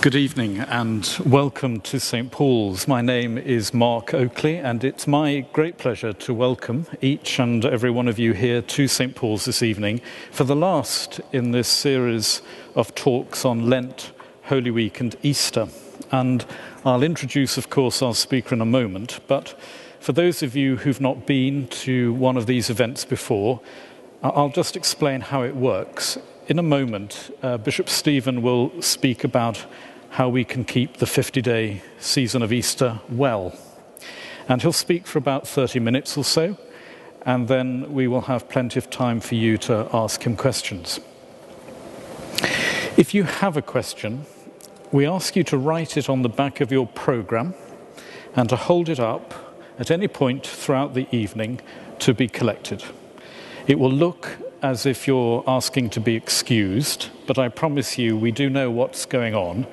Good evening and welcome to St. Paul's. My name is Mark Oakley, and it's my great pleasure to welcome each and every one of you here to St. Paul's this evening for the last in this series of talks on Lent, Holy Week, and Easter. And I'll introduce, of course, our speaker in a moment, but for those of you who've not been to one of these events before, I'll just explain how it works. In a moment, uh, Bishop Stephen will speak about how we can keep the 50 day season of Easter well. And he'll speak for about 30 minutes or so, and then we will have plenty of time for you to ask him questions. If you have a question, we ask you to write it on the back of your program and to hold it up at any point throughout the evening to be collected. It will look as if you're asking to be excused, but I promise you we do know what's going on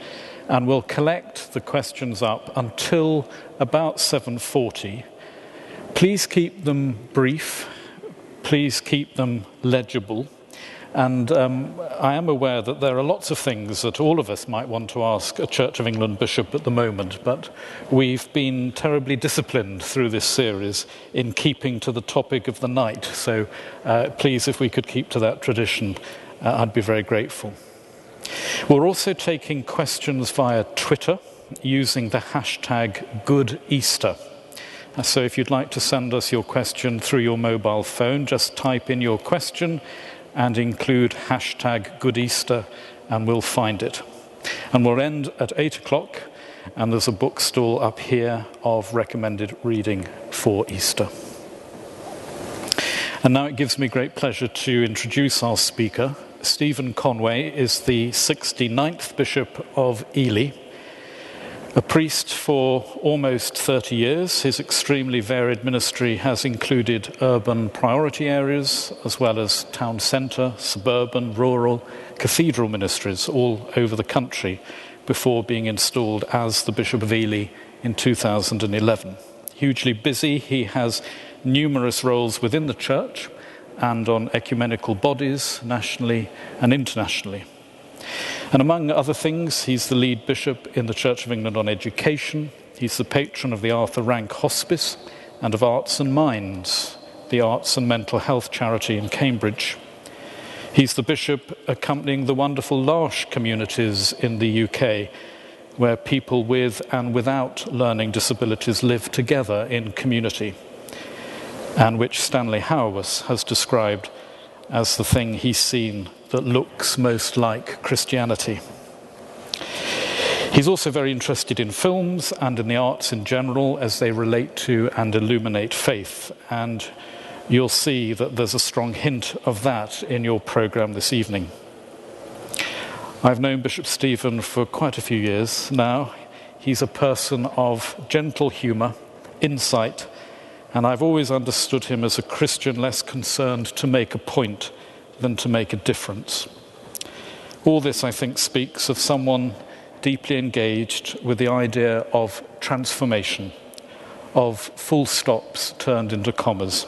and we'll collect the questions up until about 7:40. Please keep them brief. Please keep them legible. And um, I am aware that there are lots of things that all of us might want to ask a Church of England bishop at the moment, but we've been terribly disciplined through this series in keeping to the topic of the night. So uh, please, if we could keep to that tradition, uh, I'd be very grateful. We're also taking questions via Twitter using the hashtag Good Easter. Uh, so if you'd like to send us your question through your mobile phone, just type in your question and include hashtag Good Easter and we'll find it. And we'll end at 8 o'clock and there's a bookstall up here of recommended reading for Easter. And now it gives me great pleasure to introduce our speaker, Stephen Conway is the 69th Bishop of Ely. A priest for almost 30 years, his extremely varied ministry has included urban priority areas as well as town centre, suburban, rural, cathedral ministries all over the country before being installed as the Bishop of Ely in 2011. Hugely busy, he has numerous roles within the church and on ecumenical bodies nationally and internationally. And among other things, he's the lead bishop in the Church of England on education. He's the patron of the Arthur Rank Hospice and of Arts and Minds, the arts and mental health charity in Cambridge. He's the bishop accompanying the wonderful L'Arche communities in the UK, where people with and without learning disabilities live together in community and which Stanley Hauerwas has described as the thing he's seen that looks most like Christianity. He's also very interested in films and in the arts in general as they relate to and illuminate faith. And you'll see that there's a strong hint of that in your program this evening. I've known Bishop Stephen for quite a few years now. He's a person of gentle humour, insight, and I've always understood him as a Christian less concerned to make a point than to make a difference. All this, I think, speaks of someone deeply engaged with the idea of transformation, of full stops turned into commas,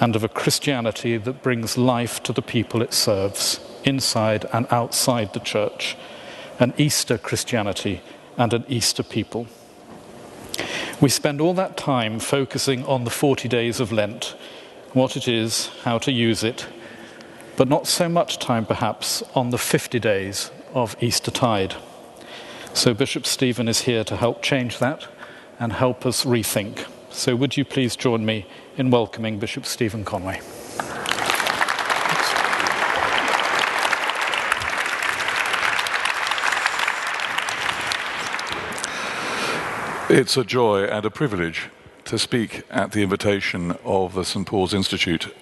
and of a Christianity that brings life to the people it serves, inside and outside the church, an Easter Christianity and an Easter people. We spend all that time focusing on the 40 days of Lent, what it is, how to use it, but not so much time perhaps on the 50 days of Easter tide. So Bishop Stephen is here to help change that and help us rethink. So would you please join me in welcoming Bishop Stephen Conway? It's a joy and a privilege to speak at the invitation of the St. Paul's Institute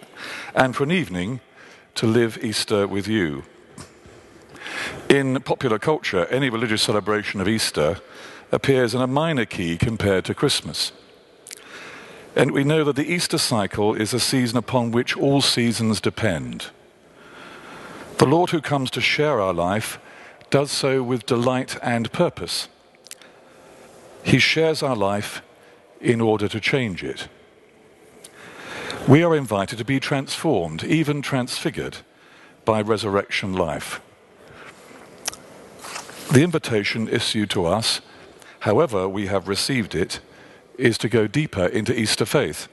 and for an evening to live Easter with you. In popular culture, any religious celebration of Easter appears in a minor key compared to Christmas. And we know that the Easter cycle is a season upon which all seasons depend. The Lord who comes to share our life does so with delight and purpose. He shares our life in order to change it. We are invited to be transformed, even transfigured, by resurrection life. The invitation issued to us, however we have received it, is to go deeper into Easter faith.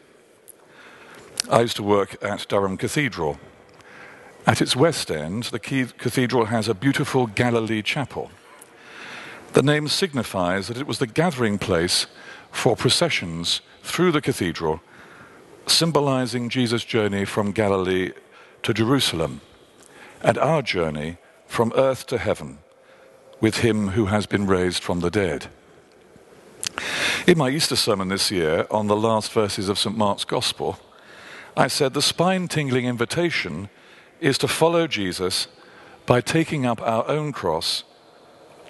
I used to work at Durham Cathedral. At its west end, the cathedral has a beautiful Galilee chapel. The name signifies that it was the gathering place for processions through the cathedral, symbolizing Jesus' journey from Galilee to Jerusalem and our journey from earth to heaven with him who has been raised from the dead. In my Easter sermon this year, on the last verses of St. Mark's Gospel, I said the spine tingling invitation is to follow Jesus by taking up our own cross,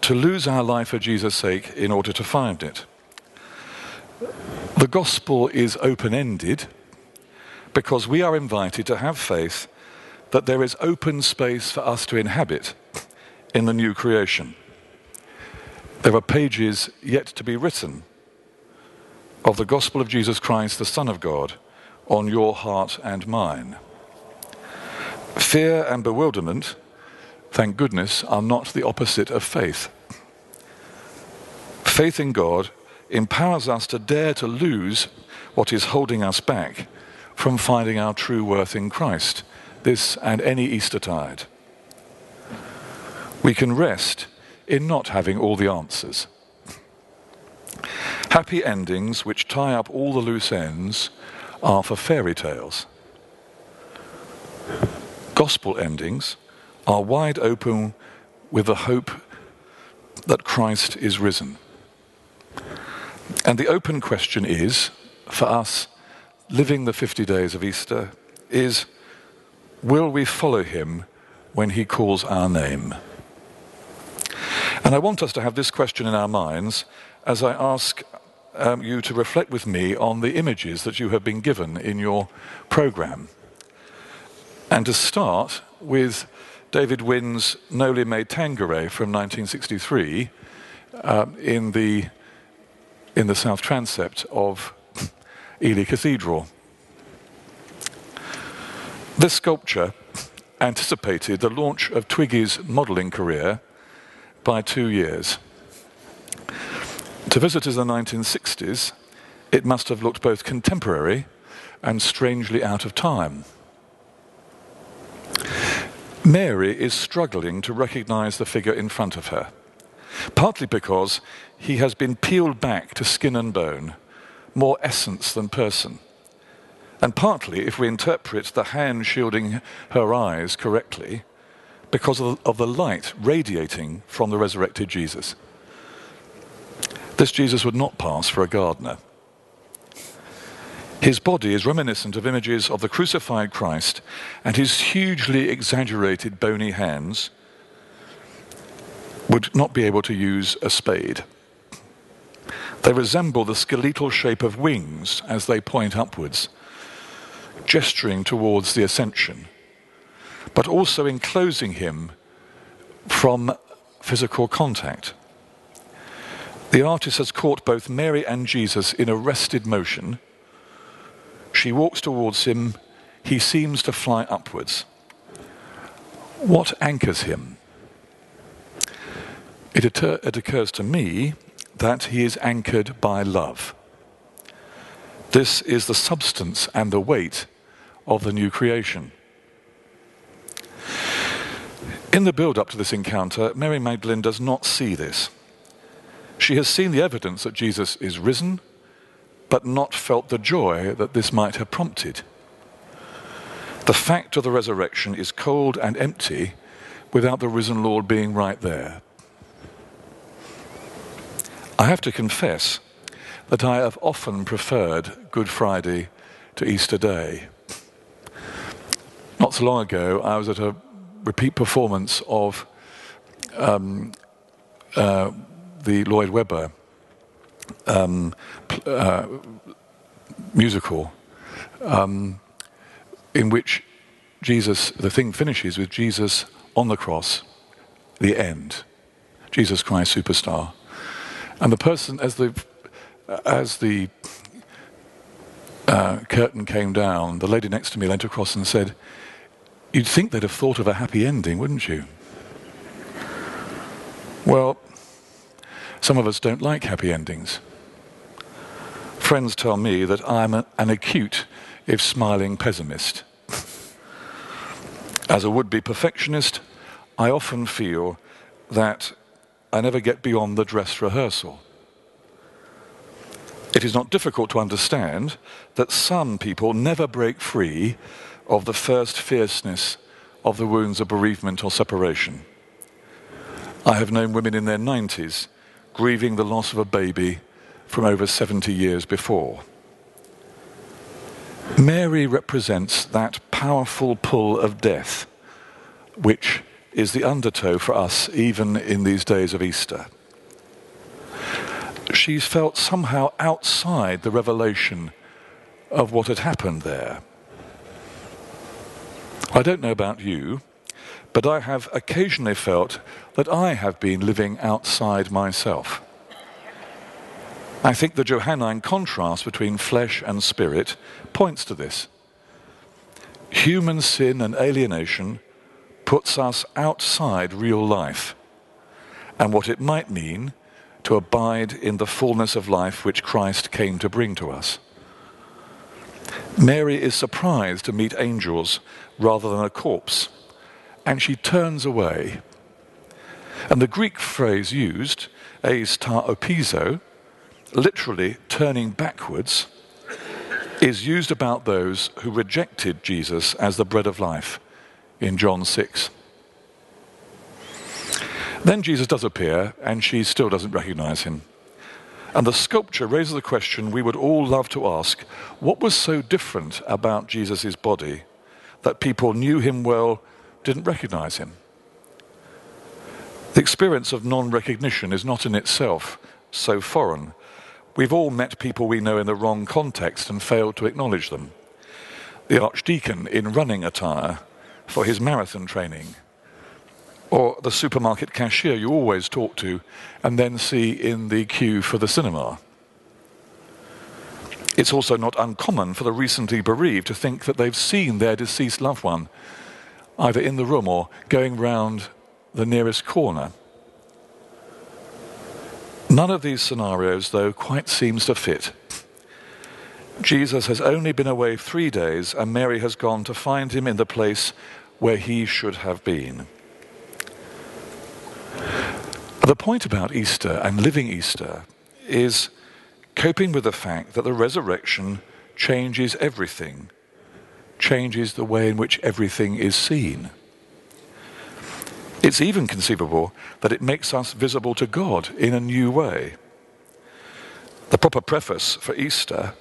to lose our life for Jesus' sake in order to find it. The gospel is open ended because we are invited to have faith that there is open space for us to inhabit in the new creation. There are pages yet to be written of the gospel of Jesus Christ, the Son of God, on your heart and mine. Fear and bewilderment, thank goodness, are not the opposite of faith. Faith in God empowers us to dare to lose what is holding us back from finding our true worth in Christ, this and any Eastertide. We can rest in not having all the answers. Happy endings which tie up all the loose ends are for fairy tales. Gospel endings are wide open with the hope that Christ is risen. And the open question is, for us living the 50 days of Easter, is will we follow him when he calls our name? And I want us to have this question in our minds as I ask um, you to reflect with me on the images that you have been given in your program. And to start with David Wynne's Noli Me Tangere from 1963 uh, in, the, in the south transept of Ely Cathedral. This sculpture anticipated the launch of Twiggy's modelling career by two years. To visitors in the 1960s, it must have looked both contemporary and strangely out of time. Mary is struggling to recognize the figure in front of her, partly because he has been peeled back to skin and bone, more essence than person, and partly, if we interpret the hand shielding her eyes correctly, because of the, of the light radiating from the resurrected Jesus. This Jesus would not pass for a gardener. His body is reminiscent of images of the crucified Christ, and his hugely exaggerated bony hands would not be able to use a spade. They resemble the skeletal shape of wings as they point upwards, gesturing towards the ascension but also enclosing him from physical contact. The artist has caught both Mary and Jesus in arrested motion. She walks towards him. He seems to fly upwards. What anchors him? It, occurs to me that he is anchored by love. This is the substance and the weight of the new creation. In the build up to this encounter, Mary Magdalene does not see this. She has seen the evidence that Jesus is risen, but not felt the joy that this might have prompted. The fact of the resurrection is cold and empty without the risen Lord being right there. I have to confess that I have often preferred Good Friday to Easter Day. Not so long ago, I was at a repeat performance of um, uh, the Lloyd Webber um, uh, musical, um, in which Jesus, the thing finishes with Jesus on the cross, the end, Jesus Christ superstar, and the person as the as the uh, curtain came down, the lady next to me leant across and said, You'd think they'd have thought of a happy ending, wouldn't you? Well, some of us don't like happy endings. Friends tell me that I'm a, an acute, if smiling, pessimist. As a would be perfectionist, I often feel that I never get beyond the dress rehearsal. It is not difficult to understand that some people never break free of the first fierceness of the wounds of bereavement or separation. I have known women in their 90s grieving the loss of a baby from over 70 years before. Mary represents that powerful pull of death, which is the undertow for us even in these days of Easter. She's felt somehow outside the revelation of what had happened there. I don't know about you, but I have occasionally felt that I have been living outside myself. I think the Johannine contrast between flesh and spirit points to this. Human sin and alienation puts us outside real life and what it might mean to abide in the fullness of life which Christ came to bring to us. Mary is surprised to meet angels rather than a corpse, and she turns away. And the Greek phrase used, eis ta opizo, literally turning backwards, is used about those who rejected Jesus as the bread of life in John 6. Then Jesus does appear, and she still doesn't recognize him. And the sculpture raises the question we would all love to ask what was so different about Jesus' body that people knew him well, didn't recognize him? The experience of non recognition is not in itself so foreign We've all met people we know in the wrong context and failed to acknowledge them. The archdeacon in running attire for his marathon training, or the supermarket cashier you always talk to and then see in the queue for the cinema. It's also not uncommon for the recently bereaved to think that they've seen their deceased loved one, either in the room or going round the nearest corner. None of these scenarios, though, quite seems to fit. Jesus has only been away three days, and Mary has gone to find him in the place where he should have been. The point about Easter and living Easter is coping with the fact that the resurrection changes everything, changes the way in which everything is seen. It's even conceivable that it makes us visible to God in a new way. The proper preface for Easter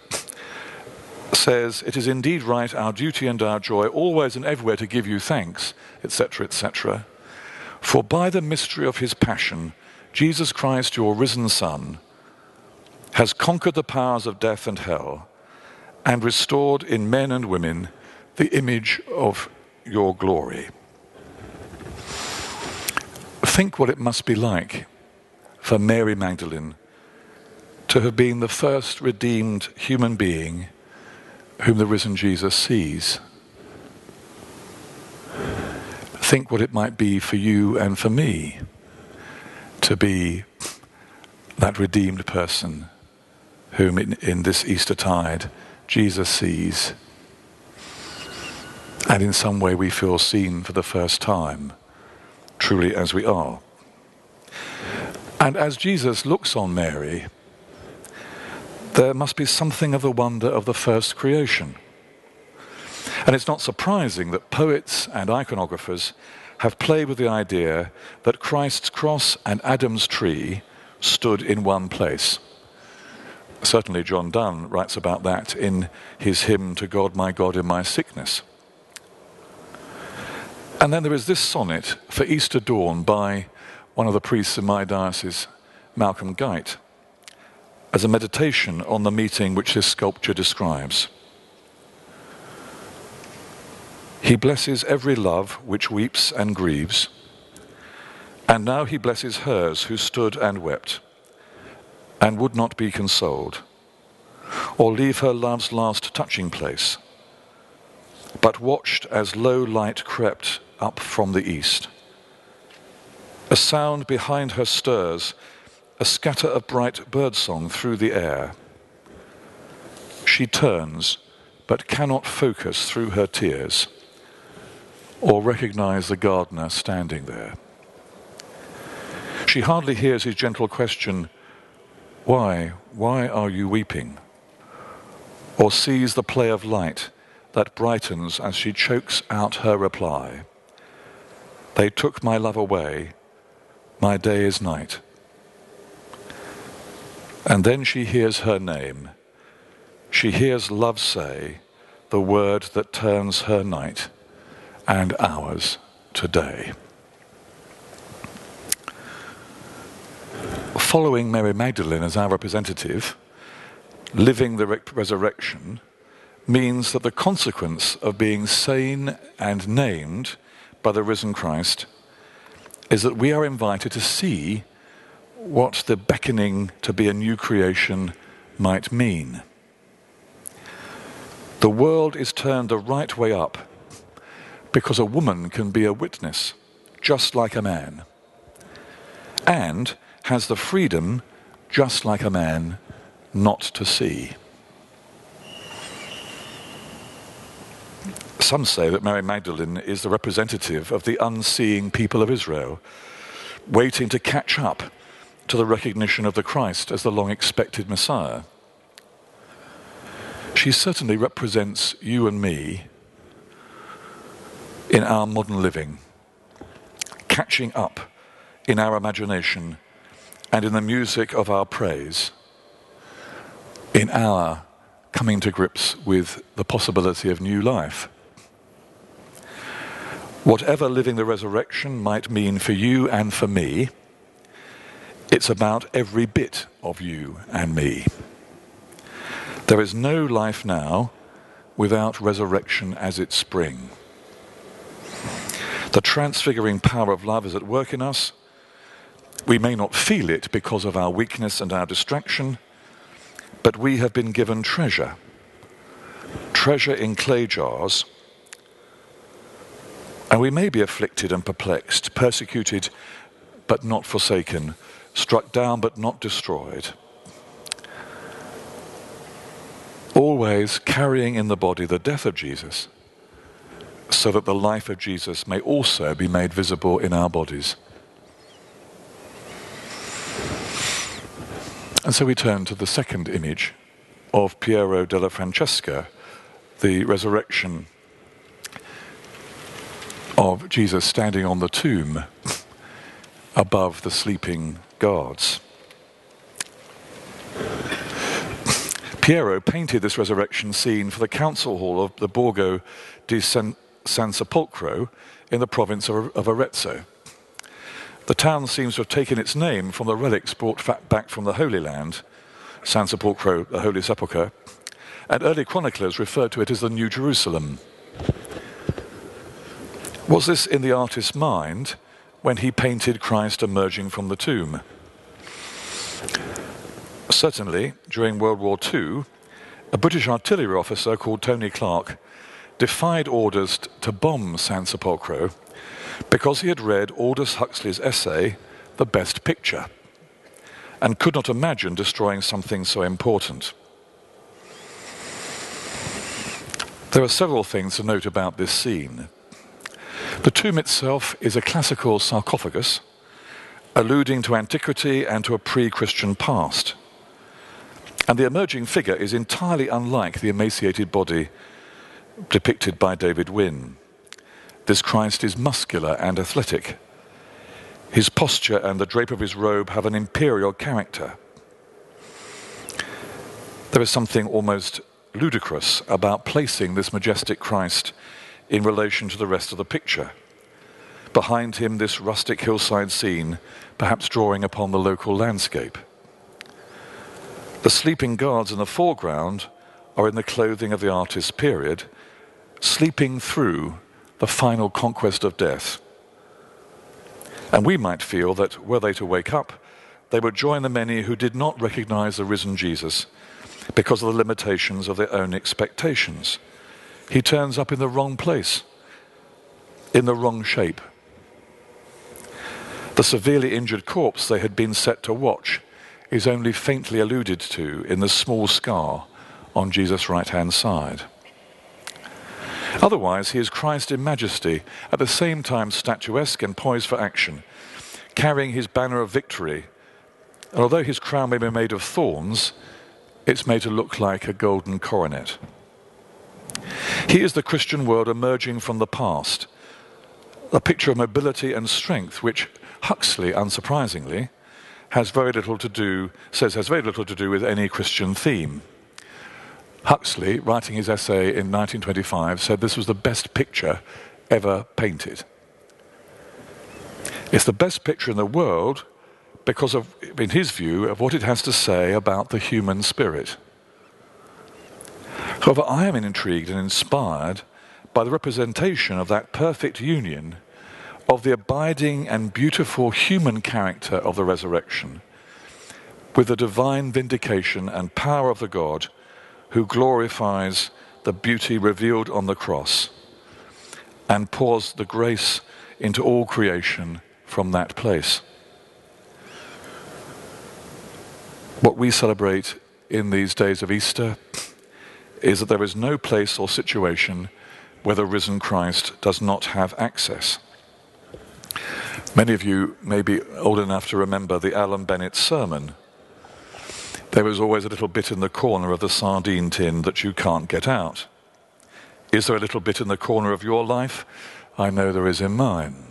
says, It is indeed right, our duty and our joy, always and everywhere to give you thanks, etc., etc. For by the mystery of his passion, Jesus Christ, your risen Son, has conquered the powers of death and hell and restored in men and women the image of your glory. Think what it must be like for Mary Magdalene to have been the first redeemed human being whom the risen Jesus sees. Think what it might be for you and for me to be that redeemed person whom in, in this Easter tide Jesus sees. And in some way we feel seen for the first time truly as we are. And as Jesus looks on Mary, there must be something of the wonder of the first creation. And it's not surprising that poets and iconographers have played with the idea that Christ's cross and Adam's tree stood in one place. Certainly, John Donne writes about that in his hymn to God, my God, in my sickness. And then there is this sonnet for Easter dawn by one of the priests in my diocese, Malcolm Guite, as a meditation on the meeting which this sculpture describes. He blesses every love which weeps and grieves, and now he blesses hers who stood and wept, and would not be consoled, or leave her love's last touching place, but watched as low light crept up from the east. A sound behind her stirs, a scatter of bright birdsong through the air. She turns, but cannot focus through her tears or recognize the gardener standing there. She hardly hears his gentle question, Why, why are you weeping? Or sees the play of light that brightens as she chokes out her reply. They took my love away, my day is night. And then she hears her name. She hears love say the word that turns her night and ours today. Following Mary Magdalene as our representative, living the resurrection means that the consequence of being sane and named by the risen Christ is that we are invited to see what the beckoning to be a new creation might mean. The world is turned the right way up because a woman can be a witness just like a man and has the freedom just like a man not to see. Some say that Mary Magdalene is the representative of the unseeing people of Israel, waiting to catch up to the recognition of the Christ as the long expected Messiah. She certainly represents you and me in our modern living, catching up in our imagination and in the music of our praise, in our coming to grips with the possibility of new life. Whatever living the resurrection might mean for you and for me, it's about every bit of you and me. There is no life now without resurrection as its spring. The transfiguring power of love is at work in us. We may not feel it because of our weakness and our distraction, but we have been given treasure. Treasure in clay jars. And we may be afflicted and perplexed, persecuted but not forsaken, struck down but not destroyed. Always carrying in the body the death of Jesus so that the life of Jesus may also be made visible in our bodies. And so we turn to the second image of Piero della Francesca, the resurrection of Jesus standing on the tomb above the sleeping guards. Piero painted this resurrection scene for the council hall of the Borgo di San San Sepolcro in the province of, of Arezzo. The town seems to have taken its name from the relics brought back from the Holy Land, San Sepolcro, the Holy Sepulchre, and early chroniclers referred to it as the New Jerusalem. Was this in the artist's mind when he painted Christ emerging from the tomb? Certainly, during World War II, a British artillery officer called Tony Clarke defied orders to bomb San Sepolcro because he had read Aldous Huxley's essay, The Best Picture, and could not imagine destroying something so important. There are several things to note about this scene. The tomb itself is a classical sarcophagus, alluding to antiquity and to a pre Christian past. And the emerging figure is entirely unlike the emaciated body depicted by David Wynne. This Christ is muscular and athletic. His posture and the drape of his robe have an imperial character. There is something almost ludicrous about placing this majestic Christ in relation to the rest of the picture. Behind him, this rustic hillside scene, perhaps drawing upon the local landscape. The sleeping guards in the foreground are in the clothing of the artist's period, sleeping through the final conquest of death. And we might feel that were they to wake up, they would join the many who did not recognize the risen Jesus because of the limitations of their own expectations. He turns up in the wrong place, in the wrong shape. The severely injured corpse they had been set to watch is only faintly alluded to in the small scar on Jesus' right hand side. Otherwise, he is Christ in majesty, at the same time statuesque and poised for action, carrying his banner of victory. And although his crown may be made of thorns, it's made to look like a golden coronet. He is the Christian world emerging from the past, a picture of mobility and strength, which Huxley, unsurprisingly, has very little to do, says has very little to do with any Christian theme. Huxley, writing his essay in 1925, said this was the best picture ever painted. It's the best picture in the world because of, in his view, of what it has to say about the human spirit. However, I am intrigued and inspired by the representation of that perfect union of the abiding and beautiful human character of the resurrection with the divine vindication and power of the God who glorifies the beauty revealed on the cross and pours the grace into all creation from that place. What we celebrate in these days of Easter is that there is no place or situation where the risen Christ does not have access. Many of you may be old enough to remember the Alan Bennett sermon. There was always a little bit in the corner of the sardine tin that you can't get out. Is there a little bit in the corner of your life? I know there is in mine.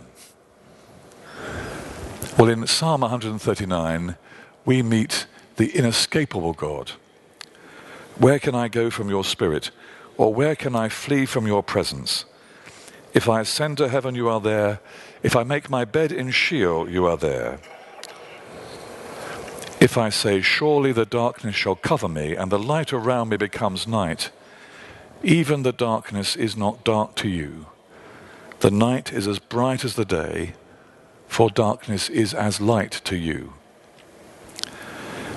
Well, in Psalm 139, we meet the inescapable God. Where can I go from your spirit? Or where can I flee from your presence? If I ascend to heaven, you are there. If I make my bed in Sheol, you are there. If I say, Surely the darkness shall cover me, and the light around me becomes night, even the darkness is not dark to you. The night is as bright as the day, for darkness is as light to you.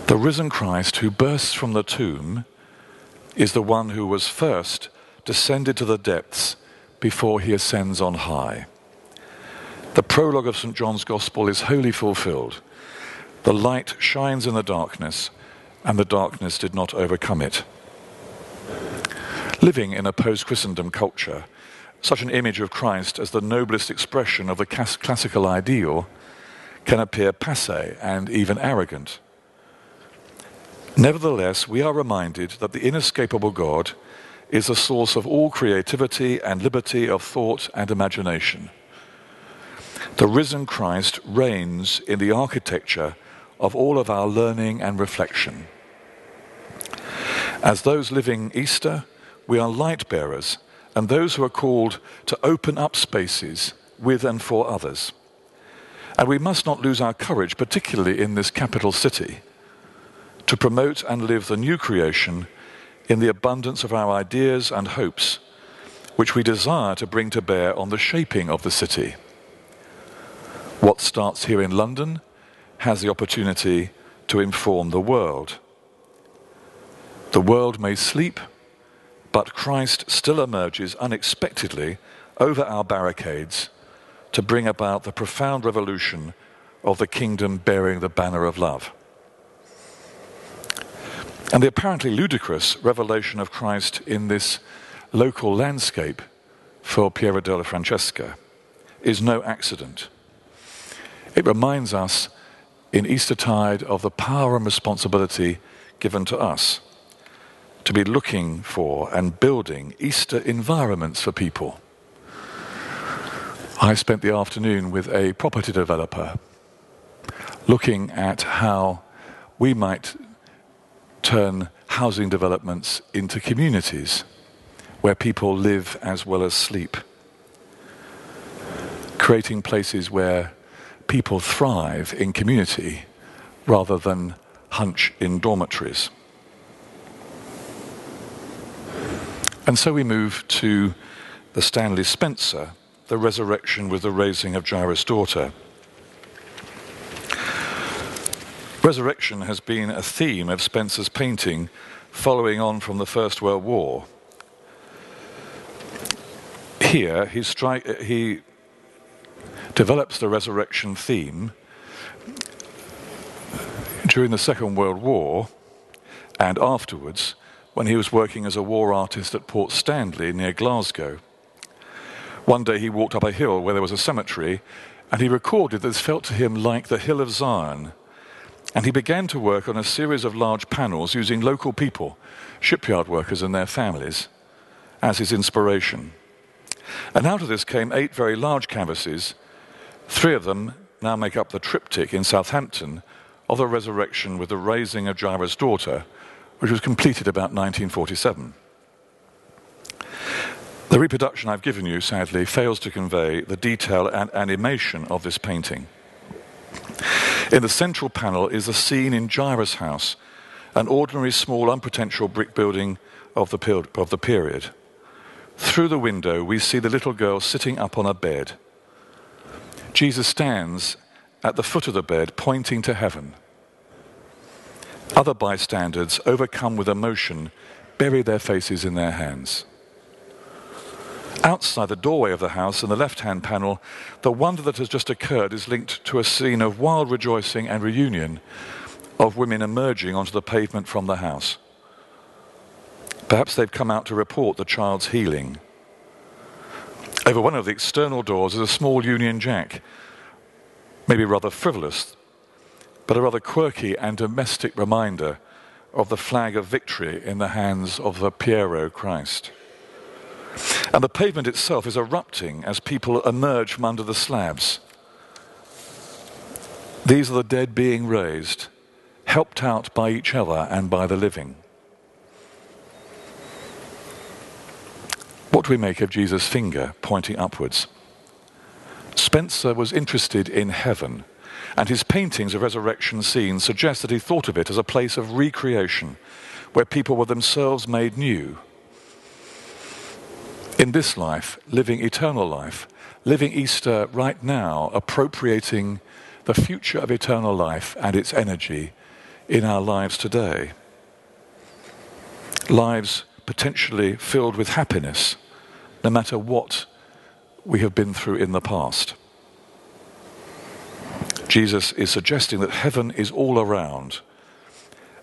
The risen Christ who bursts from the tomb is the one who was first descended to the depths before he ascends on high. The prologue of St. John's Gospel is wholly fulfilled. The light shines in the darkness, and the darkness did not overcome it. Living in a post Christendom culture, such an image of Christ as the noblest expression of the classical ideal can appear passe and even arrogant. Nevertheless, we are reminded that the inescapable God is the source of all creativity and liberty of thought and imagination. The risen Christ reigns in the architecture of all of our learning and reflection. As those living Easter, we are light bearers and those who are called to open up spaces with and for others. And we must not lose our courage, particularly in this capital city to promote and live the new creation in the abundance of our ideas and hopes, which we desire to bring to bear on the shaping of the city. What starts here in London has the opportunity to inform the world. The world may sleep, but Christ still emerges unexpectedly over our barricades to bring about the profound revolution of the kingdom bearing the banner of love. And the apparently ludicrous revelation of Christ in this local landscape for Piero della Francesca is no accident. It reminds us in Eastertide of the power and responsibility given to us to be looking for and building Easter environments for people. I spent the afternoon with a property developer looking at how we might turn housing developments into communities where people live as well as sleep. Creating places where people thrive in community rather than hunch in dormitories. And so we move to the Stanley Spencer, the resurrection with the raising of Jairus' daughter. Resurrection has been a theme of Spencer's painting following on from the First World War. Here, he, stri- he develops the resurrection theme during the Second World War and afterwards when he was working as a war artist at Port Stanley near Glasgow. One day he walked up a hill where there was a cemetery and he recorded that this felt to him like the Hill of Zion. And he began to work on a series of large panels using local people, shipyard workers and their families, as his inspiration. And out of this came eight very large canvases. Three of them now make up the triptych in Southampton of the resurrection with the raising of Jairus' daughter, which was completed about 1947. The reproduction I've given you, sadly, fails to convey the detail and animation of this painting. In the central panel is a scene in Jairus' house, an ordinary small unpretentious brick building of the, of the period. Through the window, we see the little girl sitting up on a bed. Jesus stands at the foot of the bed, pointing to heaven. Other bystanders, overcome with emotion, bury their faces in their hands. Outside the doorway of the house, in the left hand panel, the wonder that has just occurred is linked to a scene of wild rejoicing and reunion of women emerging onto the pavement from the house. Perhaps they've come out to report the child's healing. Over one of the external doors is a small Union Jack, maybe rather frivolous, but a rather quirky and domestic reminder of the flag of victory in the hands of the Piero Christ. And the pavement itself is erupting as people emerge from under the slabs. These are the dead being raised, helped out by each other and by the living. What do we make of Jesus' finger pointing upwards? Spencer was interested in heaven, and his paintings of resurrection scenes suggest that he thought of it as a place of recreation, where people were themselves made new in this life, living eternal life, living Easter right now, appropriating the future of eternal life and its energy in our lives today. Lives potentially filled with happiness, no matter what we have been through in the past. Jesus is suggesting that heaven is all around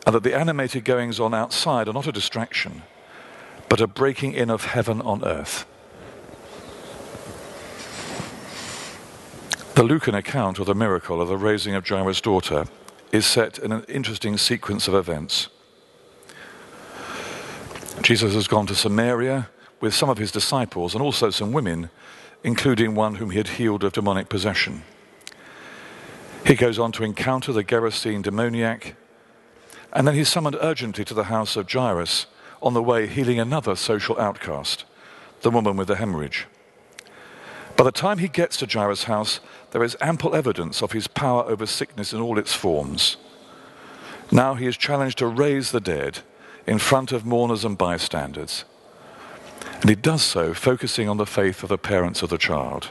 and that the animated goings on outside are not a distraction but a breaking in of heaven on earth. The Lucan account of the miracle of the raising of Jairus' daughter is set in an interesting sequence of events. Jesus has gone to Samaria with some of his disciples and also some women, including one whom he had healed of demonic possession. He goes on to encounter the Gerasene demoniac, and then he's summoned urgently to the house of Jairus on the way healing another social outcast, the woman with the hemorrhage. By the time he gets to Jairus' house, there is ample evidence of his power over sickness in all its forms. Now he is challenged to raise the dead in front of mourners and bystanders. And he does so focusing on the faith of the parents of the child.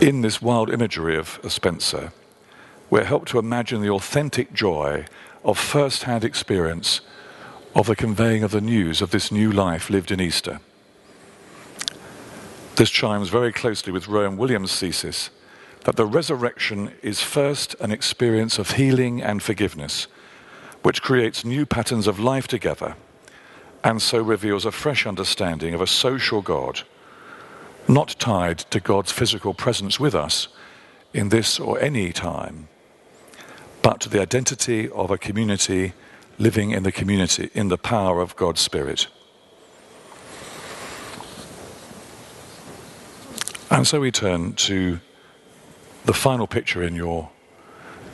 In this wild imagery of Spencer, we're helped to imagine the authentic joy of first hand experience of the conveying of the news of this new life lived in Easter. This chimes very closely with Rowan Williams' thesis that the resurrection is first an experience of healing and forgiveness, which creates new patterns of life together and so reveals a fresh understanding of a social God, not tied to God's physical presence with us in this or any time but to the identity of a community living in the community in the power of God's Spirit. And so we turn to the final picture in your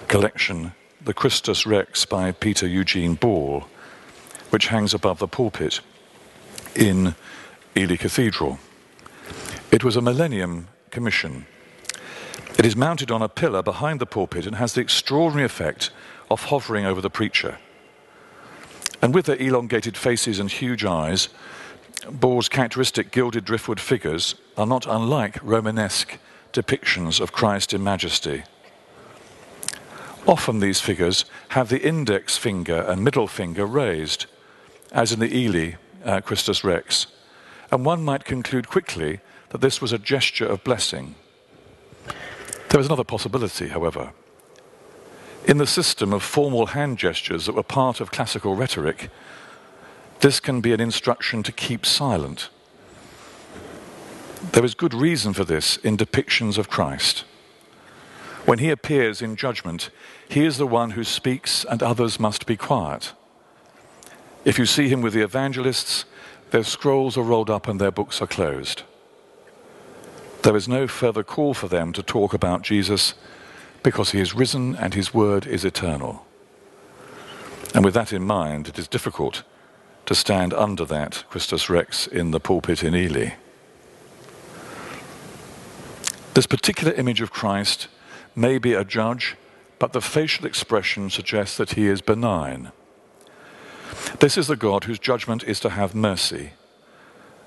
collection, the Christus Rex by Peter Eugene Ball, which hangs above the pulpit in Ely Cathedral. It was a Millennium Commission it is mounted on a pillar behind the pulpit and has the extraordinary effect of hovering over the preacher. And with their elongated faces and huge eyes, Ball's characteristic gilded driftwood figures are not unlike Romanesque depictions of Christ in majesty. Often these figures have the index finger and middle finger raised, as in the Ely uh, Christus Rex, and one might conclude quickly that this was a gesture of blessing. There is another possibility, however. In the system of formal hand gestures that were part of classical rhetoric, this can be an instruction to keep silent. There is good reason for this in depictions of Christ. When he appears in judgment, he is the one who speaks and others must be quiet. If you see him with the evangelists, their scrolls are rolled up and their books are closed. There is no further call for them to talk about Jesus because he is risen and his word is eternal. And with that in mind, it is difficult to stand under that Christus Rex in the pulpit in Ely. This particular image of Christ may be a judge, but the facial expression suggests that he is benign. This is the God whose judgment is to have mercy,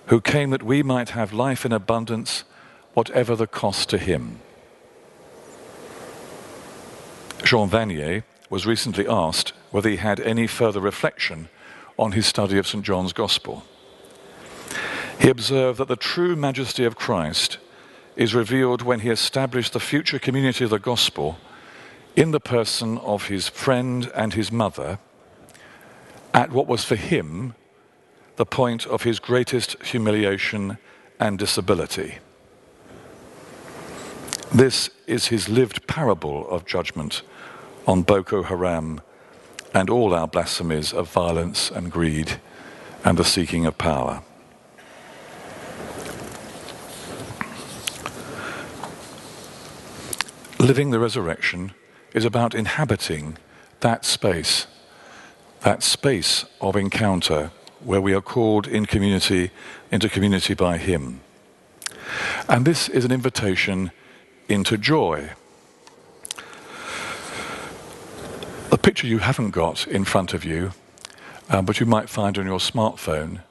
who came that we might have life in abundance, whatever the cost to him. Jean Vanier was recently asked whether he had any further reflection on his study of St. John's Gospel. He observed that the true majesty of Christ is revealed when he established the future community of the gospel in the person of his friend and his mother at what was for him the point of his greatest humiliation and disability. This is his lived parable of judgment on Boko Haram and all our blasphemies of violence and greed and the seeking of power. Living the resurrection is about inhabiting that space, that space of encounter where we are called in community, into community by Him. And this is an invitation into joy. The picture you haven't got in front of you, uh, but you might find on your smartphone,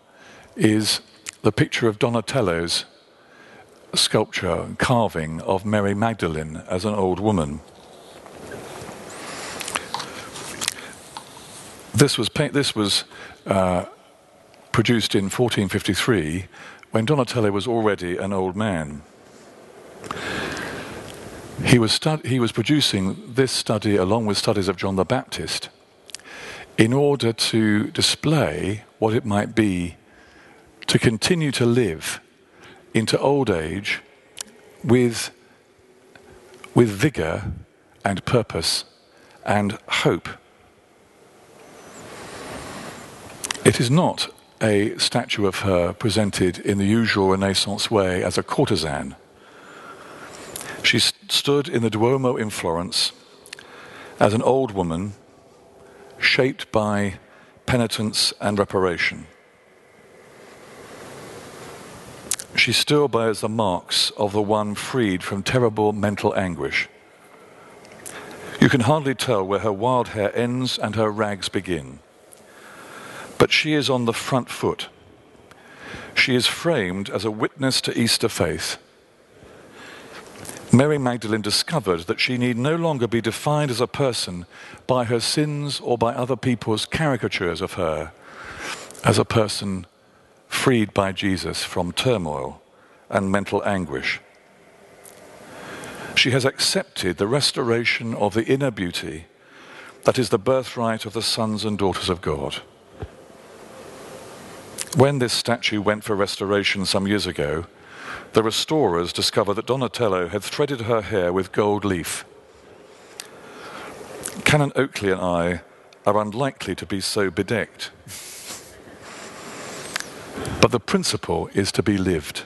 is the picture of Donatello's sculpture carving of Mary Magdalene as an old woman. This was, this was uh, produced in 1453 when Donatello was already an old man. He was, he was producing this study along with studies of John the Baptist in order to display what it might be to continue to live into old age with, with vigor and purpose and hope. It is not a statue of her presented in the usual Renaissance way as a courtesan. She stood in the Duomo in Florence as an old woman shaped by penitence and reparation. she still bears the marks of the one freed from terrible mental anguish. You can hardly tell where her wild hair ends and her rags begin. But she is on the front foot. She is framed as a witness to Easter faith. Mary Magdalene discovered that she need no longer be defined as a person by her sins or by other people's caricatures of her as a person freed by Jesus from turmoil and mental anguish. She has accepted the restoration of the inner beauty that is the birthright of the sons and daughters of God. When this statue went for restoration some years ago, the restorers discover that Donatello had threaded her hair with gold leaf. Canon Oakley and I are unlikely to be so bedecked. But the principle is to be lived.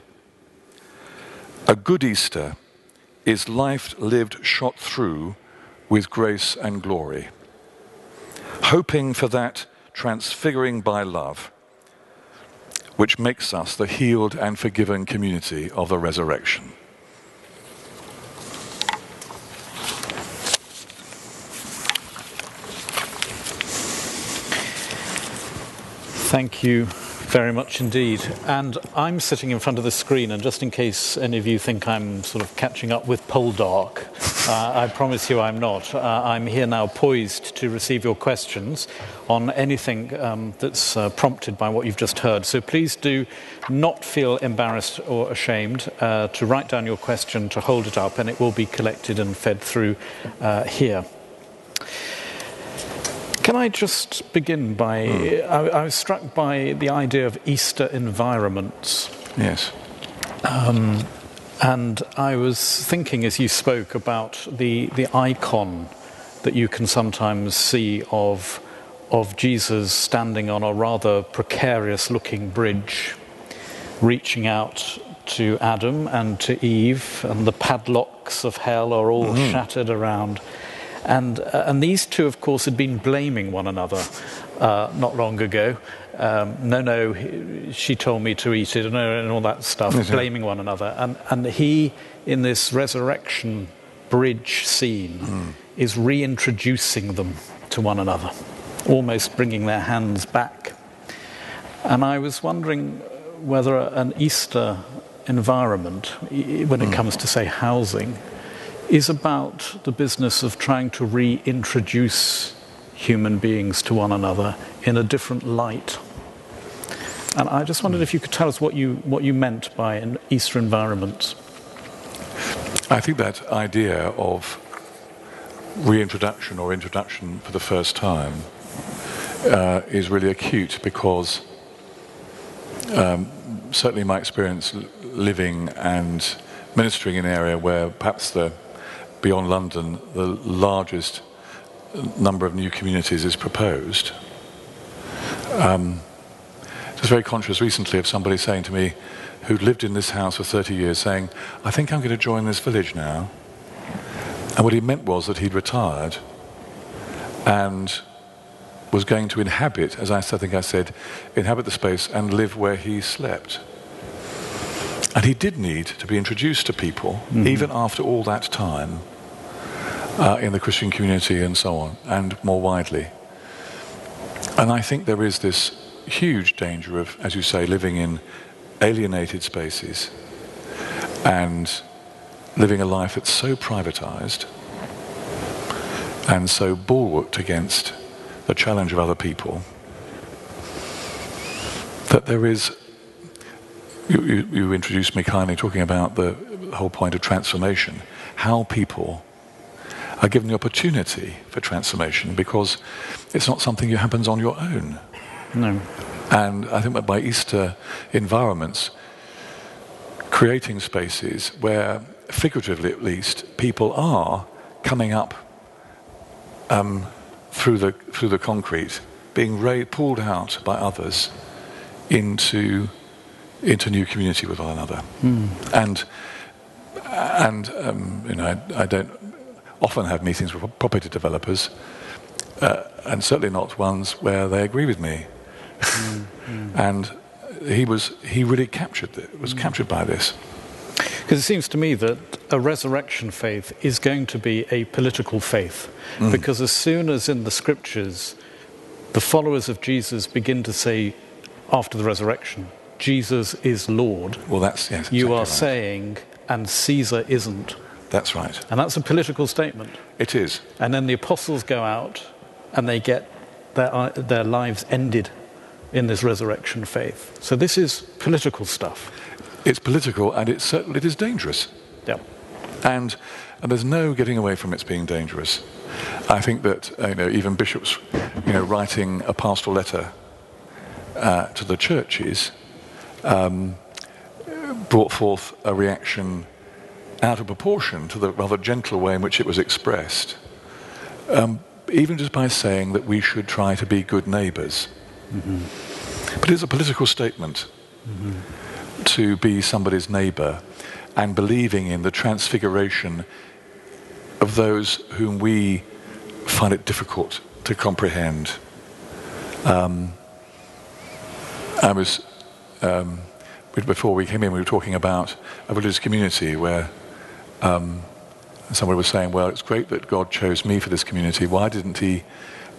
A good Easter is life lived shot through with grace and glory, hoping for that transfiguring by love, which makes us the healed and forgiven community of the resurrection. Thank you very much indeed. And I'm sitting in front of the screen, and just in case any of you think I'm sort of catching up with Poldark, Uh, I promise you I'm not. Uh, I'm here now poised to receive your questions on anything um, that's uh, prompted by what you've just heard. So please do not feel embarrassed or ashamed uh, to write down your question, to hold it up, and it will be collected and fed through uh, here. Can I just begin by? Mm. I, I, was struck by the idea of Easter environments. Yes. Um, and I was thinking as you spoke about the, the icon that you can sometimes see of, of Jesus standing on a rather precarious looking bridge, reaching out to Adam and to Eve, and the padlocks of hell are all mm-hmm. shattered around. And, uh, and these two, of course, had been blaming one another uh, not long ago um, no, no, she told me to eat it, and, and all that stuff, mm-hmm. blaming one another. And, and he, in this resurrection bridge scene, mm. is reintroducing them to one another, almost bringing their hands back. And I was wondering whether an Easter environment, when it mm. comes to, say, housing, is about the business of trying to reintroduce human beings to one another in a different light. And I just wondered if you could tell us what you, what you meant by an Easter environment. I think that idea of reintroduction or introduction for the first time uh, is really acute because um, certainly my experience living and ministering in an area where perhaps the beyond London the largest number of new communities is proposed. Um, I was very conscious recently of somebody saying to me, who'd lived in this house for 30 years, saying, I think I'm going to join this village now. And what he meant was that he'd retired and was going to inhabit, as I think I said, inhabit the space and live where he slept. And he did need to be introduced to people, mm-hmm. even after all that time, uh, in the Christian community and so on, and more widely. And I think there is this huge danger of, as you say, living in alienated spaces and living a life that's so privatized and so bulwarked against the challenge of other people that there is. You, you, you introduced me kindly talking about the whole point of transformation, how people are given the opportunity for transformation because it's not something that happens on your own. No. And I think that by Easter environments, creating spaces where, figuratively at least, people are coming up um, through, the, through the concrete, being ra- pulled out by others into, into new community with one another. Mm. And, and um, you know, I, I, don't often have meetings with property developers, uh, and certainly not ones where they agree with me. Mm, And he was he really captured it, was mm. captured by this. Because it seems to me that a resurrection faith is going to be a political faith. Mm. Because as soon as in the scriptures the followers of Jesus begin to say after the resurrection, Jesus is Lord. Well, that's yes. Exactly you are right. saying, and Caesar isn't. That's right. And that's a political statement. It is. And then the apostles go out and they get their, their lives ended in this resurrection faith. So this is political stuff. It's political and it's certainly it is dangerous. Yeah. And, and there's no getting away from its being dangerous. I think that uh, you know, even bishops, you know, writing a pastoral letter uh, to the churches um, brought forth a reaction out of proportion to the rather gentle way in which it was expressed. Um, even just by saying that we should try to be good neighbours. Mm-hmm. But it's a political statement mm-hmm. to be somebody's neighbour and believing in the transfiguration of those whom we find it difficult to comprehend. Um, I was, um, before we came in, we were talking about a religious community where um, somebody was saying, well, it's great that God chose me for this community. Why didn't he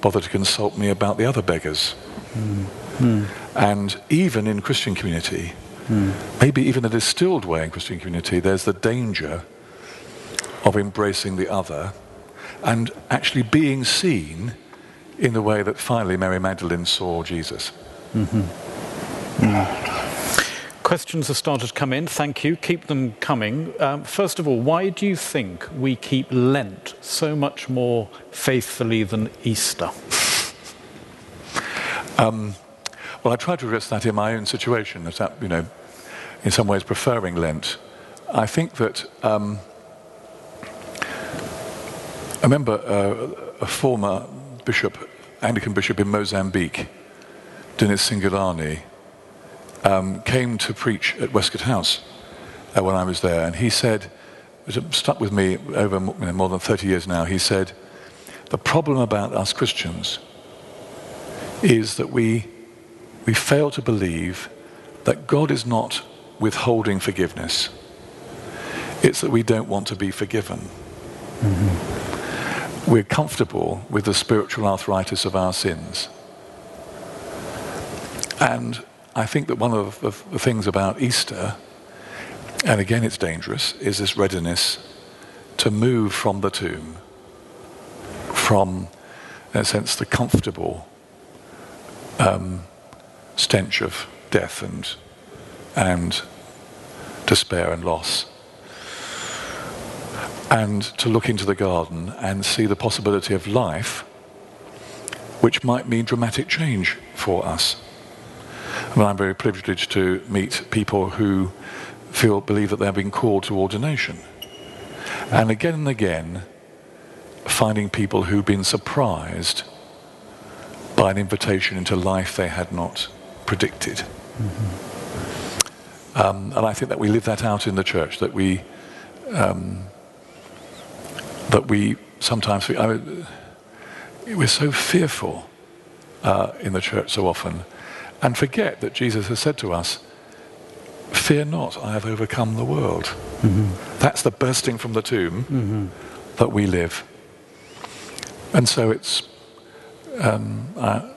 bother to consult me about the other beggars? Mm. And even in Christian community, mm. maybe even a distilled way in Christian community, there's the danger of embracing the other and actually being seen in the way that finally Mary Magdalene saw Jesus. Questions have started to come in. Thank you. Keep them coming. Um, first of all, why do you think we keep Lent so much more faithfully than Easter? Well, I try to address that in my own situation, as that, you know, in some ways preferring Lent. I think that um, I remember uh, a former bishop, Anglican bishop in Mozambique, Dinis Sengulane, um, came to preach at Westcott House uh, when I was there, and he said, it stuck with me over you know, more than 30 years now, he said, the problem about us Christians is that we, we fail to believe that God is not withholding forgiveness. It's that we don't want to be forgiven. We're comfortable with the spiritual arthritis of our sins. And I think that one of the, the things about Easter, and again it's dangerous, is this readiness to move from the tomb, from, in a sense, the comfortable um, stench of death and, and despair and loss. And to look into the garden and see the possibility of life, which might mean dramatic change for us. I mean, I'm very privileged to meet people who feel, believe that they're being called to ordination. And again and again, finding people who've been surprised by an invitation into life they had not predicted. Um, and I think that we live that out in the church, that we, um, that we sometimes, I mean, we're so fearful uh, in the church so often and forget that Jesus has said to us, Fear not, I have overcome the world. That's the bursting from the tomb that we live. And so it's, um, I,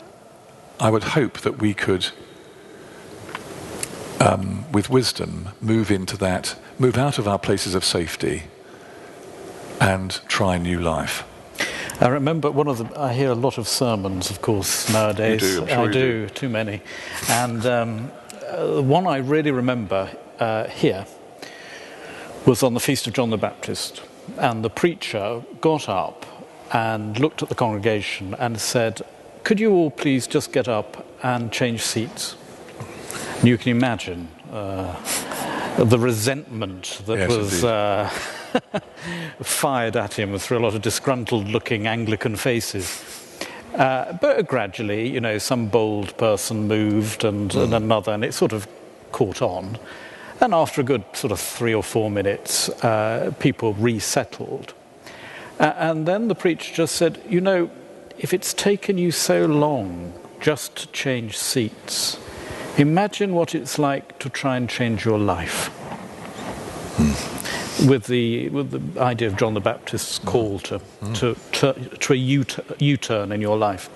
I would hope that we could, um, with wisdom, move into that, move out of our places of safety and try new life. I remember one of the. I hear a lot of sermons, of course, nowadays. Do, sure I you do, too many. And um, uh, one I really remember uh, here was on the feast of John the Baptist, and the preacher got up and looked at the congregation and said, "Could you all please just get up and change seats?" And you can imagine uh, the resentment that Yes, was. Uh, fired at him through a lot of disgruntled looking Anglican faces. Uh, but gradually, you know, some bold person moved and, and another, and it sort of caught on. And after a good sort of three or four minutes, uh, people resettled. Uh, and then the preacher just said, You know, if it's taken you so long just to change seats, imagine what it's like to try and change your life. With the with the idea of John the Baptist's call to to, to, to a U- U-turn in your life.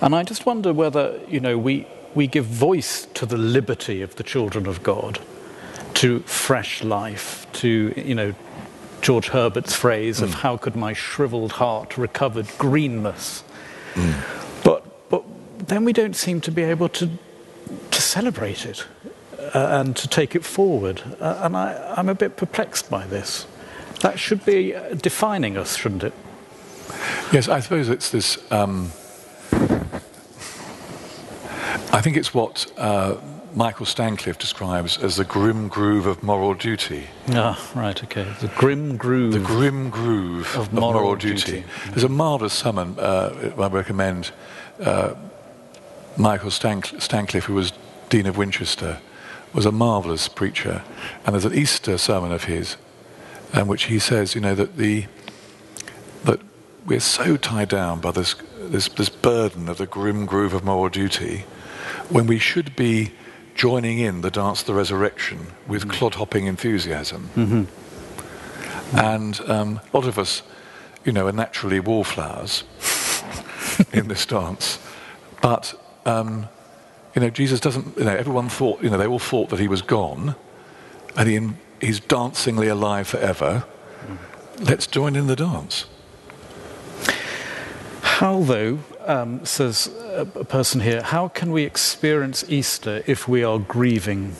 And I just wonder whether you know we we give voice to the liberty of the children of God, to fresh life, to you know George Herbert's phrase of how could my shriveled heart recovered greenness. But but then we don't seem to be able to to celebrate it uh, and to take it forward. Uh, and I, I'm a bit perplexed by this. That should be uh, defining us, shouldn't it? Yes, I suppose it's this. Um, I think it's what uh, Michael Stancliffe describes as the grim groove of moral duty. Ah, right, okay. The grim groove. The grim groove Of of, moral moral, duty. duty. There's a marvellous sermon uh, I recommend. Uh, Michael Stanc- Stancliffe, who was Dean of Winchester, was a marvellous preacher. And there's an Easter sermon of his, in which he says, you know, that the that we're so tied down by this this, this burden of the grim groove of moral duty, when we should be joining in the dance of the resurrection with clod-hopping enthusiasm. And um, a lot of us, you know, are naturally wallflowers in this dance. But, um, you know, Jesus doesn't, you know, everyone thought, you know, they all thought that he was gone and he, he's dancingly alive forever. let's join in the dance. How, though, um, says a person here, how can we experience Easter if we are grieving?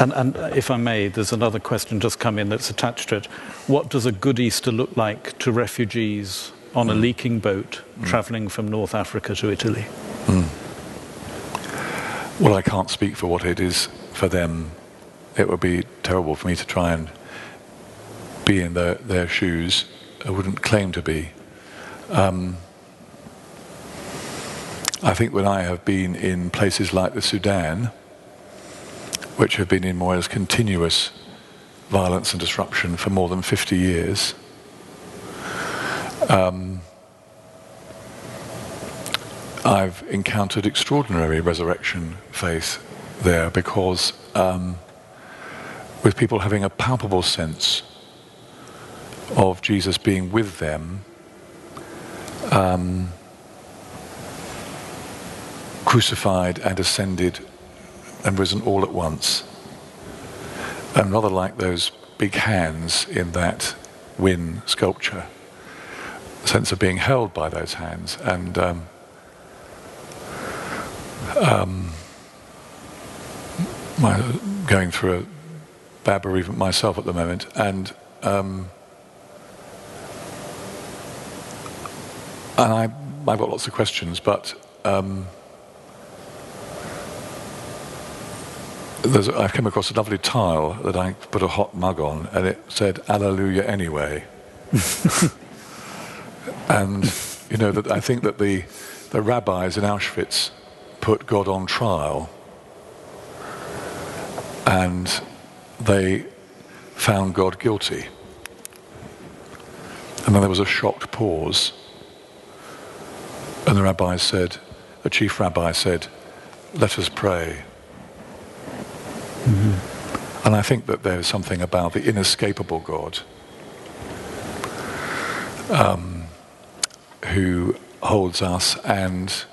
And, and, if I may, there's another question just come in that's attached to it. What does a good Easter look like to refugees on a mm. leaking boat mm. travelling from North Africa to Italy? Mm. Well, I can't speak for what it is for them. It would be terrible for me to try and be in their, their shoes. I wouldn't claim to be. Um, I think when I have been in places like the Sudan, which have been in more or less continuous violence and disruption for more than 50 years, um, I've encountered extraordinary resurrection faith there because um, with people having a palpable sense of Jesus being with them, um, crucified and ascended and risen all at once. And rather like those big hands in that Wynne sculpture, sense of being held by those hands and um, um, my, going through a bad bereavement myself at the moment, and um, and I I've got lots of questions, but um, I've come across a lovely tile that I put a hot mug on, and it said "Alleluia" anyway. and you know that I think that the the rabbis in Auschwitz put God on trial. And they found God guilty. And then there was a shocked pause. And the rabbi said, the chief rabbi said, let us pray. Mm-hmm. And I think that there's something about the inescapable God um, who holds us and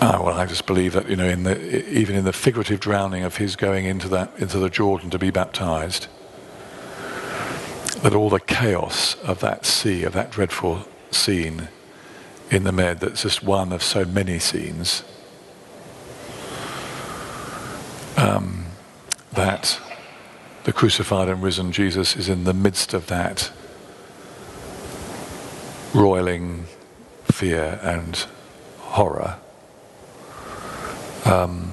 Ah, well, I just believe that you know, in the, even in the figurative drowning of his going into that into the Jordan to be baptized, that all the chaos of that sea, of that dreadful scene in the Med, that's just one of so many scenes, um, that the crucified and risen Jesus is in the midst of that roiling fear and horror um,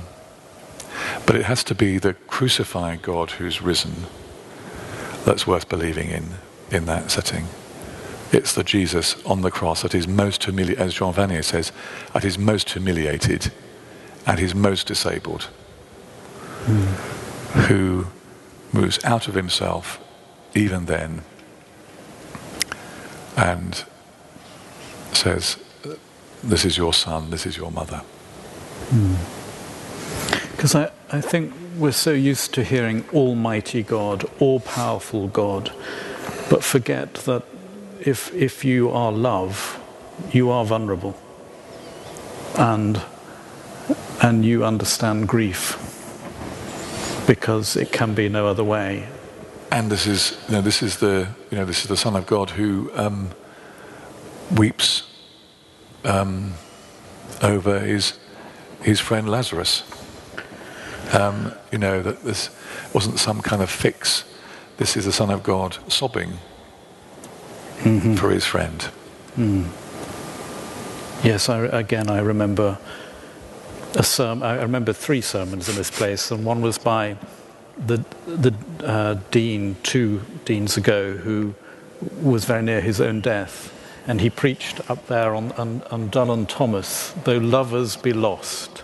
but it has to be the crucified God who's risen that's worth believing in in that setting. It's the Jesus on the cross that is most humiliated, as Jean Vanier says, at his most humiliated and his most disabled, mm. who moves out of himself even then and says, This is your son, this is your mother. Mm. Because I, I think we're so used to hearing Almighty God, all powerful God, but forget that if, if you are love, you are vulnerable. And, and you understand grief because it can be no other way. And this is, you know, this is the, you know, this is the Son of God who um, weeps um, over his, his friend Lazarus. Um, you know, that this wasn't some kind of fix. This is the Son of God sobbing mm-hmm. for his friend. Mm. Yes, I, again, I remember a sermon, I remember three sermons in this place, and one was by the, the uh, dean two deans ago who was very near his own death. And he preached up there on, on, on Dylan Thomas, though lovers be lost,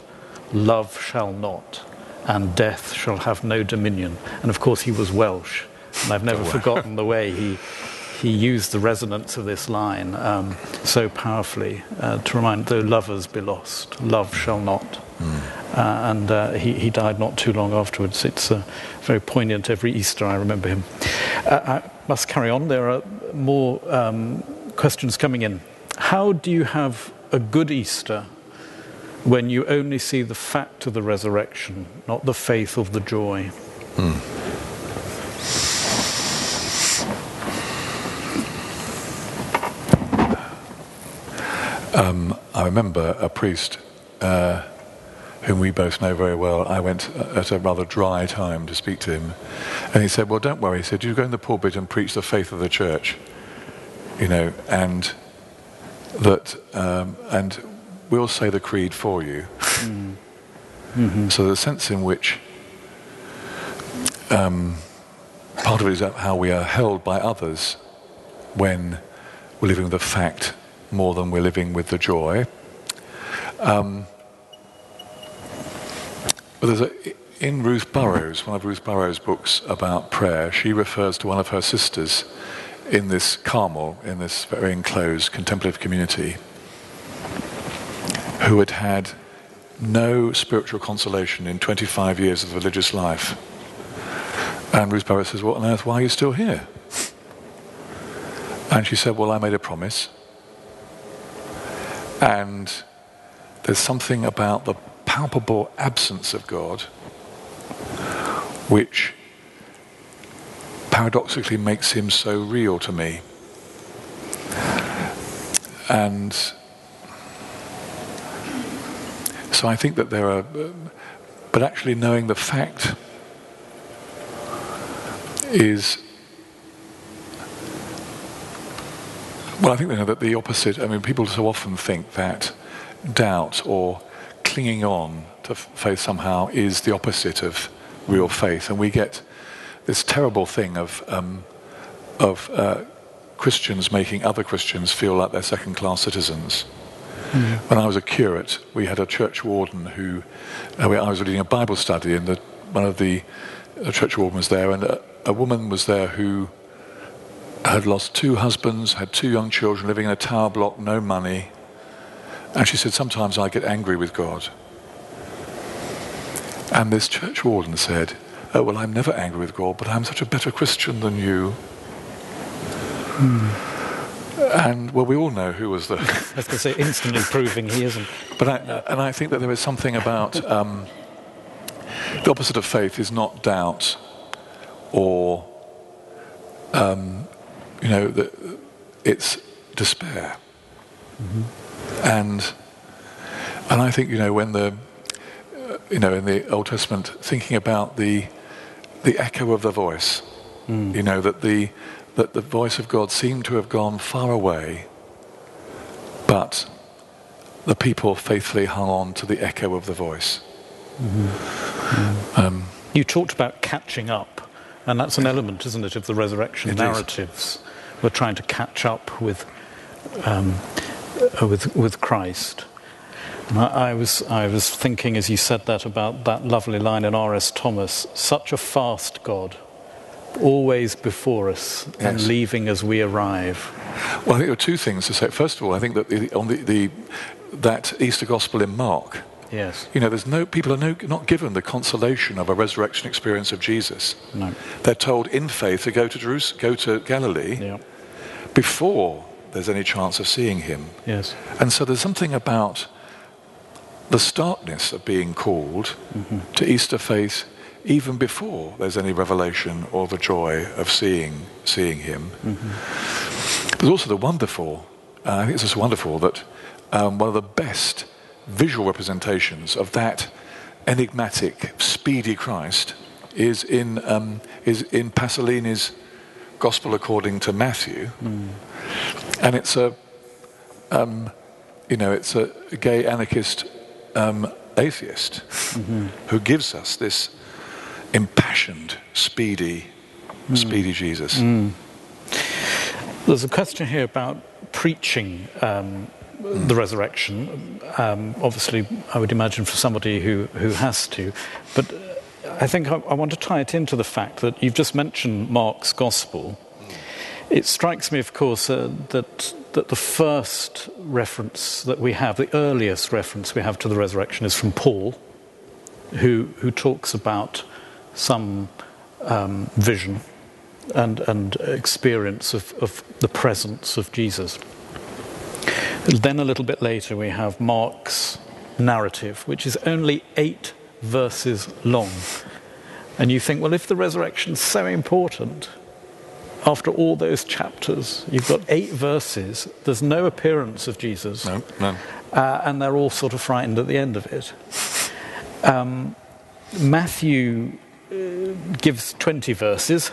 love shall not and death shall have no dominion. And of course, he was Welsh, and I've never oh, forgotten the way he, he used the resonance of this line um, so powerfully uh, to remind, though lovers be lost, love shall not. Mm. Uh, and uh, he, he died not too long afterwards. It's uh, very poignant every Easter, I remember him. Uh, I must carry on. There are more um, questions coming in. How do you have a good Easter when you only see the fact of the resurrection, not the faith of the joy. Hmm. Um, I remember a priest uh, whom we both know very well. I went at a rather dry time to speak to him, and he said, "Well, don't worry." He said, "You go in the pulpit and preach the faith of the church, you know, and that, um, and we'll say the creed for you." Mm. Mm-hmm. So the sense in which um, part of it is how we are held by others when we're living with the fact more than we're living with the joy. Um, but there's a, in Ruth Burrows, one of Ruth Burrows' books about prayer, she refers to one of her sisters in this Carmel, in this very enclosed contemplative community, who had had no spiritual consolation in 25 years of religious life. And Ruth Burrows says, What on earth, why are you still here? And she said, Well, I made a promise. And there's something about the palpable absence of God which paradoxically makes him so real to me. And so I think that there are, but actually knowing the fact is well, I think you know, that the opposite. I mean, people so often think that doubt or clinging on to faith somehow is the opposite of real faith, and we get this terrible thing of um, of uh, Christians making other Christians feel like they're second-class citizens. Mm. When I was a curate, we had a church warden who uh, I was reading a Bible study, and the, one of the uh, church warden was there, and a, a woman was there who had lost two husbands, had two young children, living in a tower block, no money. And she said, Sometimes I get angry with God. And this church warden said, Oh, well, I'm never angry with God, but I'm such a better Christian than you. Hmm. And, well, we all know who was the. I was going to say, instantly proving he isn't. But I, and I think that there is something about um, the opposite of faith is not doubt or, um, you know, the, it's despair. Mm-hmm. And, and I think, you know, when the, uh, you know, in the Old Testament, thinking about the, the echo of the voice, mm. you know, that the, that the voice of God seemed to have gone far away, but the people faithfully hung on to the echo of the voice. Mm-hmm. Mm. Um, you talked about catching up and that's an element, isn't it, of the resurrection narratives. Is. We're trying to catch up with, um, uh, with, with Christ. I, I, was, I was thinking as you said that about that lovely line in R.S. Thomas such a fast God, always before us yes. and leaving as we arrive. Well, I think there are two things to say. First of all, I think that the, on the, the, that Easter Gospel in Mark, Yes. You know, there's no people are no, not given the consolation of a resurrection experience of Jesus. No. They're told in faith to go to Jerusalem, go to Galilee yeah. before there's any chance of seeing him. Yes. And so there's something about the starkness of being called mm-hmm. to Easter faith even before there's any revelation or the joy of seeing seeing him. Mm-hmm. There's also the wonderful. Uh, I think it's just wonderful that um, one of the best visual representations of that enigmatic, speedy Christ is in, um, is in Pasolini's Gospel according to Matthew. Mm. And it's a, um, you know, it's a gay anarchist um, atheist mm-hmm. who gives us this impassioned, speedy, mm. speedy Jesus. Mm. There's a question here about preaching um, the resurrection. Um, obviously, I would imagine for somebody who, who has to. But I think I, I, want to tie it into the fact that you've just mentioned Mark's gospel. It strikes me, of course, uh, that, that the first reference that we have, the earliest reference we have to the resurrection, is from Paul, who, who talks about some um, vision and, and experience of, of the presence of Jesus. Then a little bit later, we have Mark's narrative, which is only eight verses long. And you think, well, if the resurrection's so important, after all those chapters, you've got eight verses, there's no appearance of Jesus. No, no. Uh, and they're all sort of frightened at the end of it. Um, Matthew uh, gives 20 verses.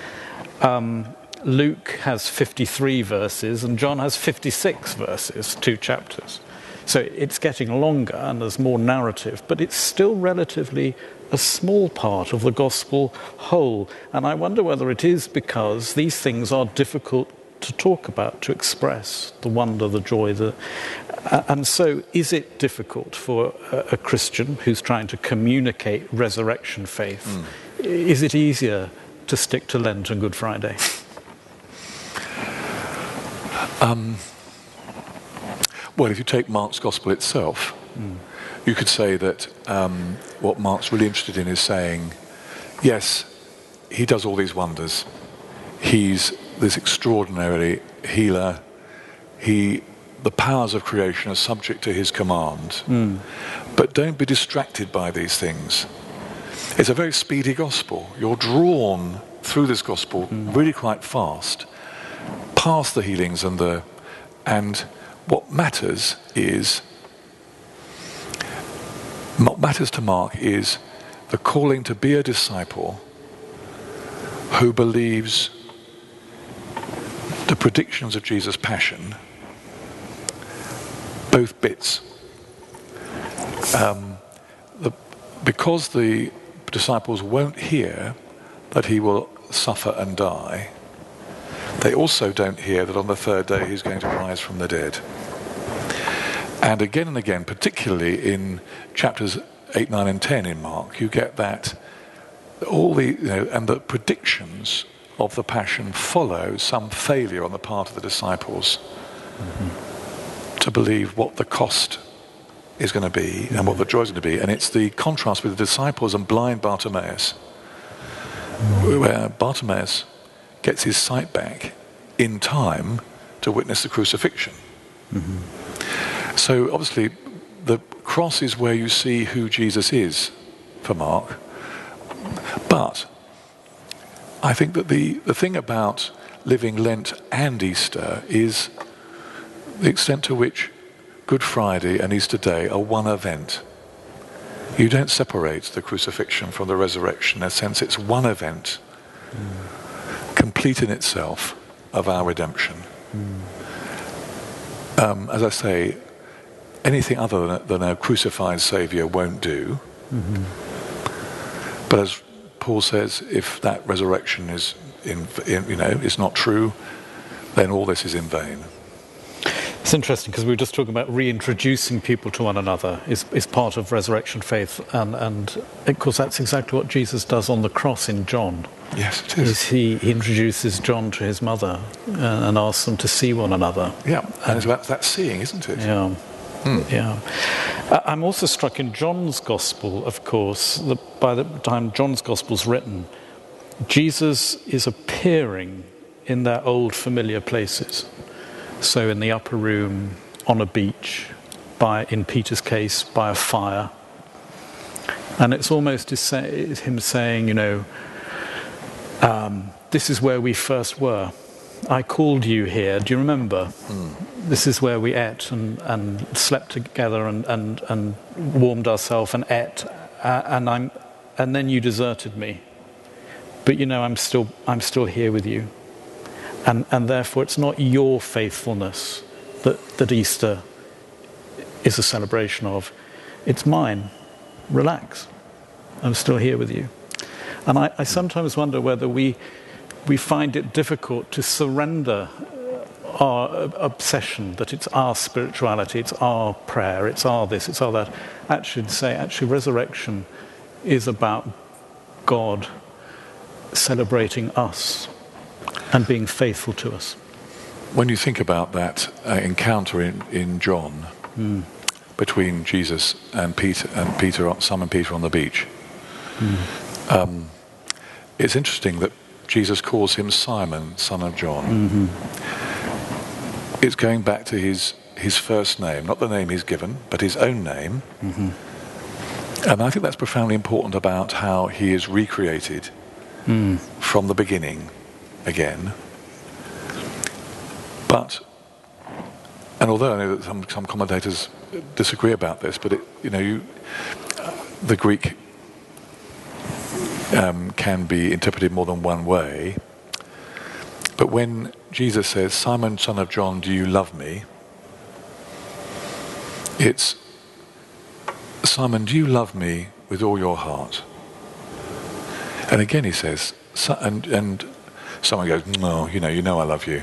um, Luke has 53 verses, and John has 56 verses, two chapters. So it's getting longer and there's more narrative, but it's still relatively a small part of the gospel whole. And I wonder whether it is because these things are difficult to talk about, to express the wonder, the joy. The, uh, and so, is it difficult for a, a, Christian who's trying to communicate resurrection faith? Mm. Is it easier to stick to Lent and Good Friday? Um, well, if you take Mark's Gospel itself, mm. you could say that um, what Mark's really interested in is saying, yes, he does all these wonders. He's this extraordinary healer. He, the powers of creation are subject to his command. Mm. But don't be distracted by these things. It's a very speedy gospel. You're drawn through this gospel mm. really quite fast, past the healings and the and what matters is, what matters to Mark is the calling to be a disciple who believes the predictions of Jesus' passion, both bits. Um, the, because the disciples won't hear that he will suffer and die, they also don't hear that on the third day he's going to rise from the dead. And again and again, particularly in chapters 8, 9, and 10 in Mark, you get that all the, you know, and the predictions of the passion follow some failure on the part of the disciples mm-hmm. to believe what the cost is going to be and what the joy is going to be. And it's the contrast with the disciples and blind Bartimaeus, mm-hmm. where Bartimaeus gets his sight back in time to witness the crucifixion. Mm-hmm. So obviously, the cross is where you see who Jesus is for Mark. But I think that the, the thing about living Lent and Easter is the extent to which Good Friday and Easter Day are one event. You don't separate the crucifixion from the resurrection. In a sense, it's one event. Mm complete in itself of our redemption. Mm. Um, as I say, anything other than, than a crucified Saviour won't do. Mm-hmm. But as Paul says, if that resurrection is, in, in, you know, is not true, then all this is in vain. It's interesting because we were just talking about reintroducing people to one another is, is part of resurrection faith, and, and of course that's exactly what Jesus does on the cross in John. Yes, it is. is he, he introduces John to his mother and, uh, and asks them to see one another. Yeah, and it's about that seeing, isn't it? Yeah. Hmm. Yeah. I'm also struck in John's Gospel, of course, that by the time John's Gospel is written, Jesus is appearing in their old familiar places. So in the upper room, on a beach, by, in Peter's case, by a fire. And it's almost him saying, you know, um, this is where we first were. I called you here. Do you remember? Mm. This is where we ate and, and slept together and, and, and warmed ourselves and ate. Uh, and, I'm, and then you deserted me. But you know, I'm still, I'm still here with you. And, and therefore, it's not your faithfulness that, that Easter is a celebration of, it's mine. Relax. I'm still here with you. And I, I sometimes wonder whether we, we find it difficult to surrender our obsession that it's our spirituality, it's our prayer, it's our this, it's our that. Actually, say, actually, resurrection is about God celebrating us and being faithful to us. When you think about that uh, encounter in, in John mm. between Jesus and Peter and Peter, Simon Peter on the beach, mm. Um, it's interesting that Jesus calls him Simon, son of John. Mm-hmm. It's going back to his his first name, not the name he's given, but his own name. Mm-hmm. And I think that's profoundly important about how he is recreated mm. from the beginning again. But, and although I know that some, some commentators disagree about this, but it, you know, you, uh, the Greek um, can be interpreted more than one way. But when Jesus says, Simon, son of John, do you love me? It's, Simon, do you love me with all your heart? And again he says, and, and someone goes, no, you know, you know I love you.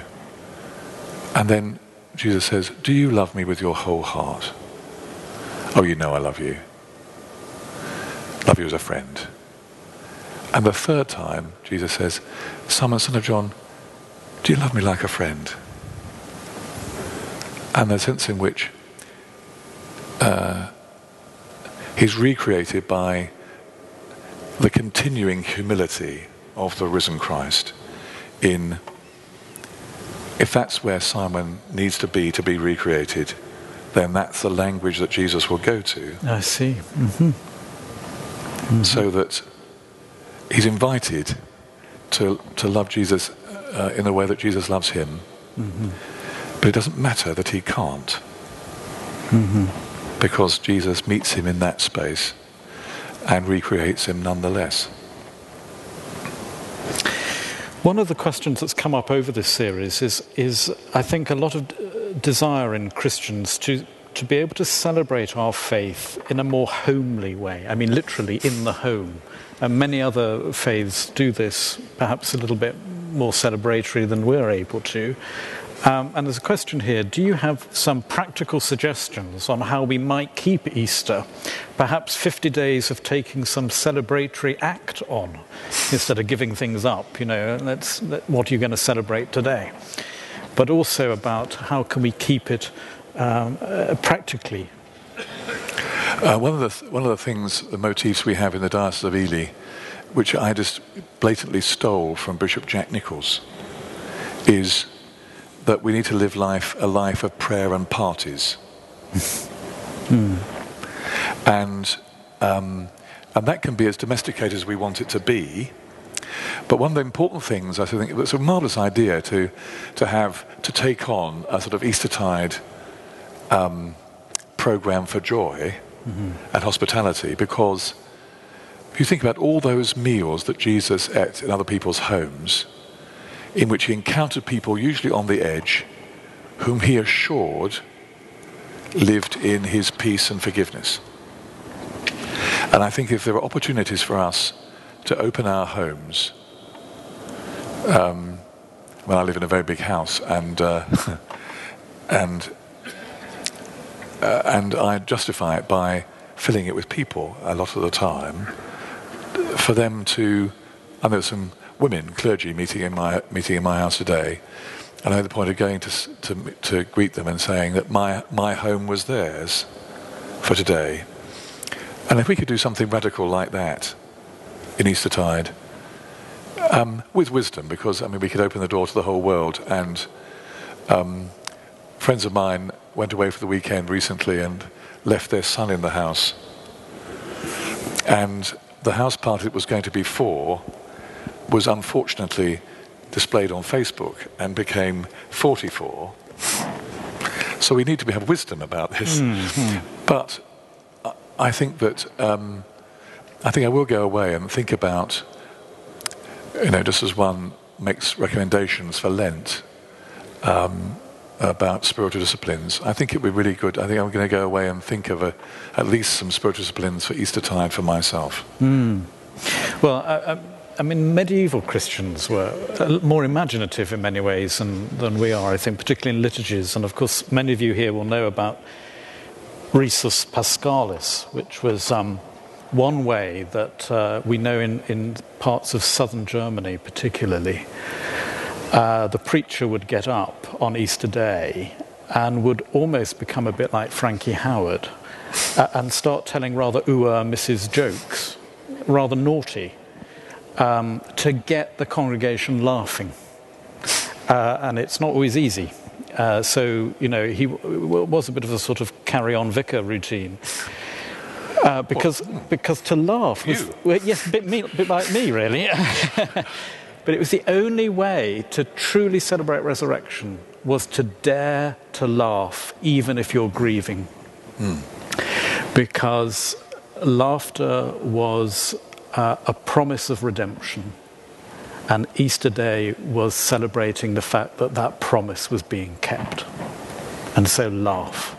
And then Jesus says, do you love me with your whole heart? Oh, you know I love you. Love you as a friend. And the third time, Jesus says, Simon, son of John, do you love me like a friend? And the sense in which uh, he's recreated by the continuing humility of the risen Christ in if that's where Simon needs to be to be recreated, then that's the language that Jesus will go to. I see. Mm-hmm. Mm-hmm. So that he's invited to, to love Jesus uh, in the way that Jesus loves him. Mm-hmm. But it doesn't matter that he can't. Because Jesus meets him in that space and recreates him nonetheless. One of the questions that's come up over this series is, is I think, a lot of desire in Christians to, to be able to celebrate our faith in a more homely way. I mean, literally in the home. And many other faiths do this perhaps a little bit more celebratory than we're able to. Um, and there's a question here do you have some practical suggestions on how we might keep Easter? Perhaps 50 days of taking some celebratory act on instead of giving things up. You know, let, what are you going to celebrate today? But also about how can we keep it um, uh, practically. Uh, one, of the th- one of the things, the motifs we have in the Diocese of Ely, which I just blatantly stole from Bishop Jack Nicholls, is that we need to live life a life of prayer and parties. hmm. And um, and that can be as domesticated as we want it to be. But one of the important things, I think, it's a marvelous idea to to have to take on a sort of Eastertide um, program for joy mm-hmm. and hospitality, because if you think about all those meals that Jesus ate in other people's homes in which he encountered people, usually on the edge, whom he assured lived in his peace and forgiveness. And I think if there are opportunities for us to open our homes, um, well, I live in a very big house, and uh, and uh, and I justify it by filling it with people a lot of the time, for them to. I know some women, clergy, meeting in my meeting in my house today, and I made the point of going to to to greet them and saying that my my home was theirs for today, and if we could do something radical like that in Eastertide, um, with wisdom, because I mean we could open the door to the whole world, and um, friends of mine went away for the weekend recently and left their son in the house, and the house party that was going to be for was unfortunately displayed on Facebook and became 44. So we need to have wisdom about this. Mm-hmm. But I think that um, I think I will go away and think about, you know, just as one makes recommendations for Lent um, about spiritual disciplines. I think it would be really good. I think I'm going to go away and think of a, at least some spiritual disciplines for Eastertide for myself. Mm. Well, I, I I mean, medieval Christians were more imaginative in many ways than, than we are, I think, particularly in liturgies. And of course, many of you here will know about Risus Paschalis, which was um, one way that uh, we know in, in parts of southern Germany, particularly, uh, the preacher would get up on Easter Day and would almost become a bit like Frankie Howerd uh, and start telling rather ooh Mrs. jokes, rather naughty um, to get the congregation laughing. Uh, and it's not always easy. Uh, so, you know, he w- was a bit of a sort of carry on vicar routine. Uh, because, because to laugh was, well, yes, a bit, me, a bit like me, really. But it was the only way to truly celebrate resurrection was to dare to laugh, even if you're grieving. Because laughter was uh, a promise of redemption. And Easter Day was celebrating the fact that that promise was being kept. And so laugh,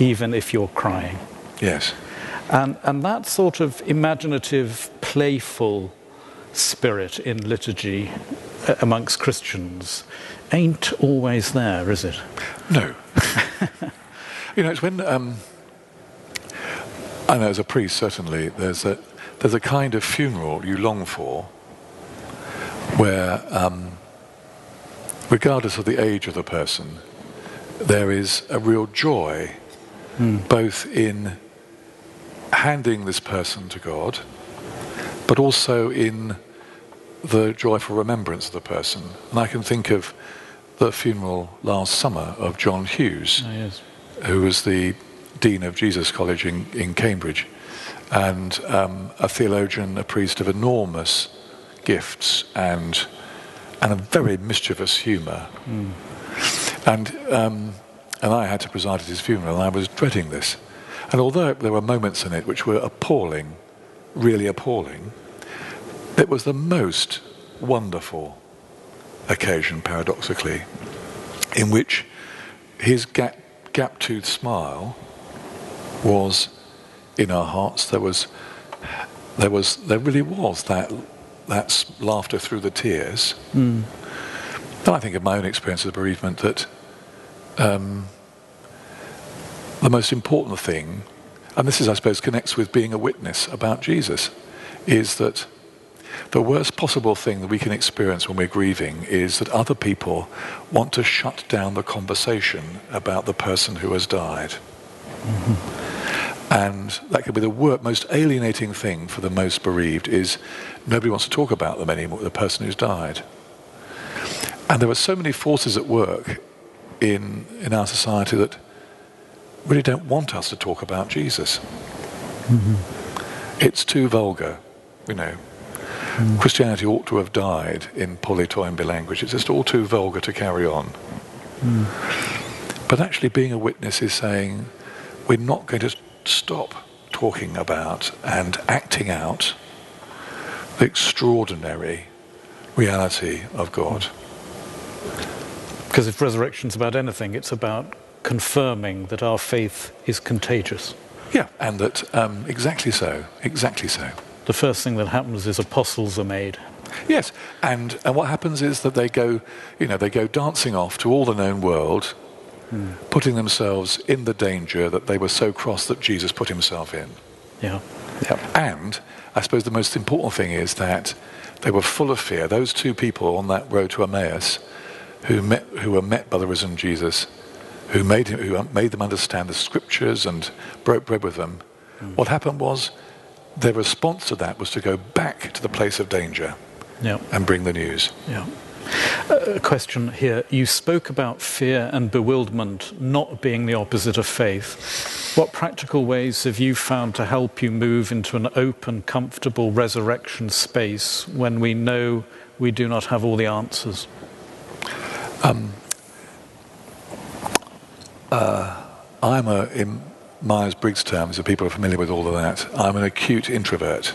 even if you're crying. Yes. And, and that sort of imaginative, playful spirit in liturgy uh, amongst Christians ain't always there, is it? No. you know, it's when um, I know as a priest certainly there's a there's a kind of funeral you long for where, um, regardless of the age of the person, there is a real joy both in handing this person to God, but also in the joyful remembrance of the person. And I can think of the funeral last summer of John Hughes, yes. who was the dean of Jesus College in, in Cambridge, and um, a theologian, a priest of enormous gifts and and a very mischievous humour. And um, and I had to preside at his funeral, and I was dreading this. And although there were moments in it which were appalling, really appalling, it was the most wonderful occasion, paradoxically, in which his gap, gap-toothed smile was in our hearts. There was, there was, there really was that that laughter through the tears. And I think of my own experience of bereavement that um, the most important thing, and this is, I suppose, connects with being a witness about Jesus, is that the worst possible thing that we can experience when we're grieving is that other people want to shut down the conversation about the person who has died. And that could be the wor- most alienating thing for the most bereaved is nobody wants to talk about them anymore, the person who's died. And there are so many forces at work in, in our society that really don't want us to talk about Jesus. Mm-hmm. It's too vulgar, you know. Mm-hmm. Christianity ought to have died in polytoimbe language. It's just all too vulgar to carry on. Mm. But actually, being a witness is saying we're not going to stop talking about and acting out the extraordinary reality of God. Because if resurrection's about anything, it's about confirming that our faith is contagious. Yeah, and that um, exactly so, exactly so. The first thing that happens is apostles are made. Yes, and and what happens is that they go, you know, they go dancing off to all the known world, putting themselves in the danger that they were so cross that Jesus put himself in. Yeah. Yeah. And I suppose the most important thing is that they were full of fear. Those two people on that road to Emmaus, who met, who were met by the risen Jesus, who made him, who um, made them understand the scriptures and broke bread with them. Hmm. What happened was, their response to that was to go back to the place of danger Yeah. and bring the news. Yeah. A question here. You spoke about fear and bewilderment not being the opposite of faith. What practical ways have you found to help you move into an open, comfortable resurrection space when we know we do not have all the answers? Um, I'm a, in Myers Briggs terms, if people are familiar with all of that, I'm an acute introvert.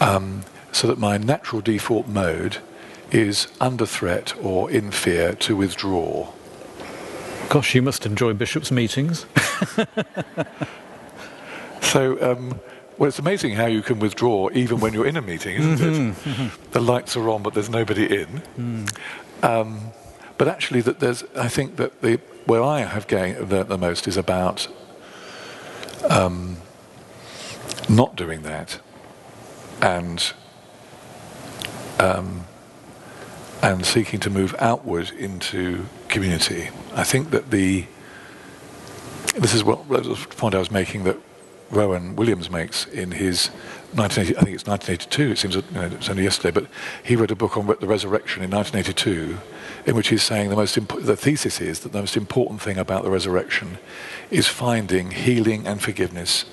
Um, so that my natural default mode is under threat or in fear to withdraw. Gosh, you must enjoy bishops' meetings. So, um, well, it's amazing how you can withdraw even when you're in a meeting, isn't it? The lights are on, but there's nobody in. Um, but actually, that there's, I think that the where I have gained learnt the most is about um, not doing that, and um, and seeking to move outward into community. I think that the this is what the point I was making that Rowan Williams makes in his 1980, I think it's 1982. It seems you know, it's only yesterday, but he wrote a book on the resurrection in 1982, in which he's saying the most imp- the thesis is that the most important thing about the resurrection is finding healing and forgiveness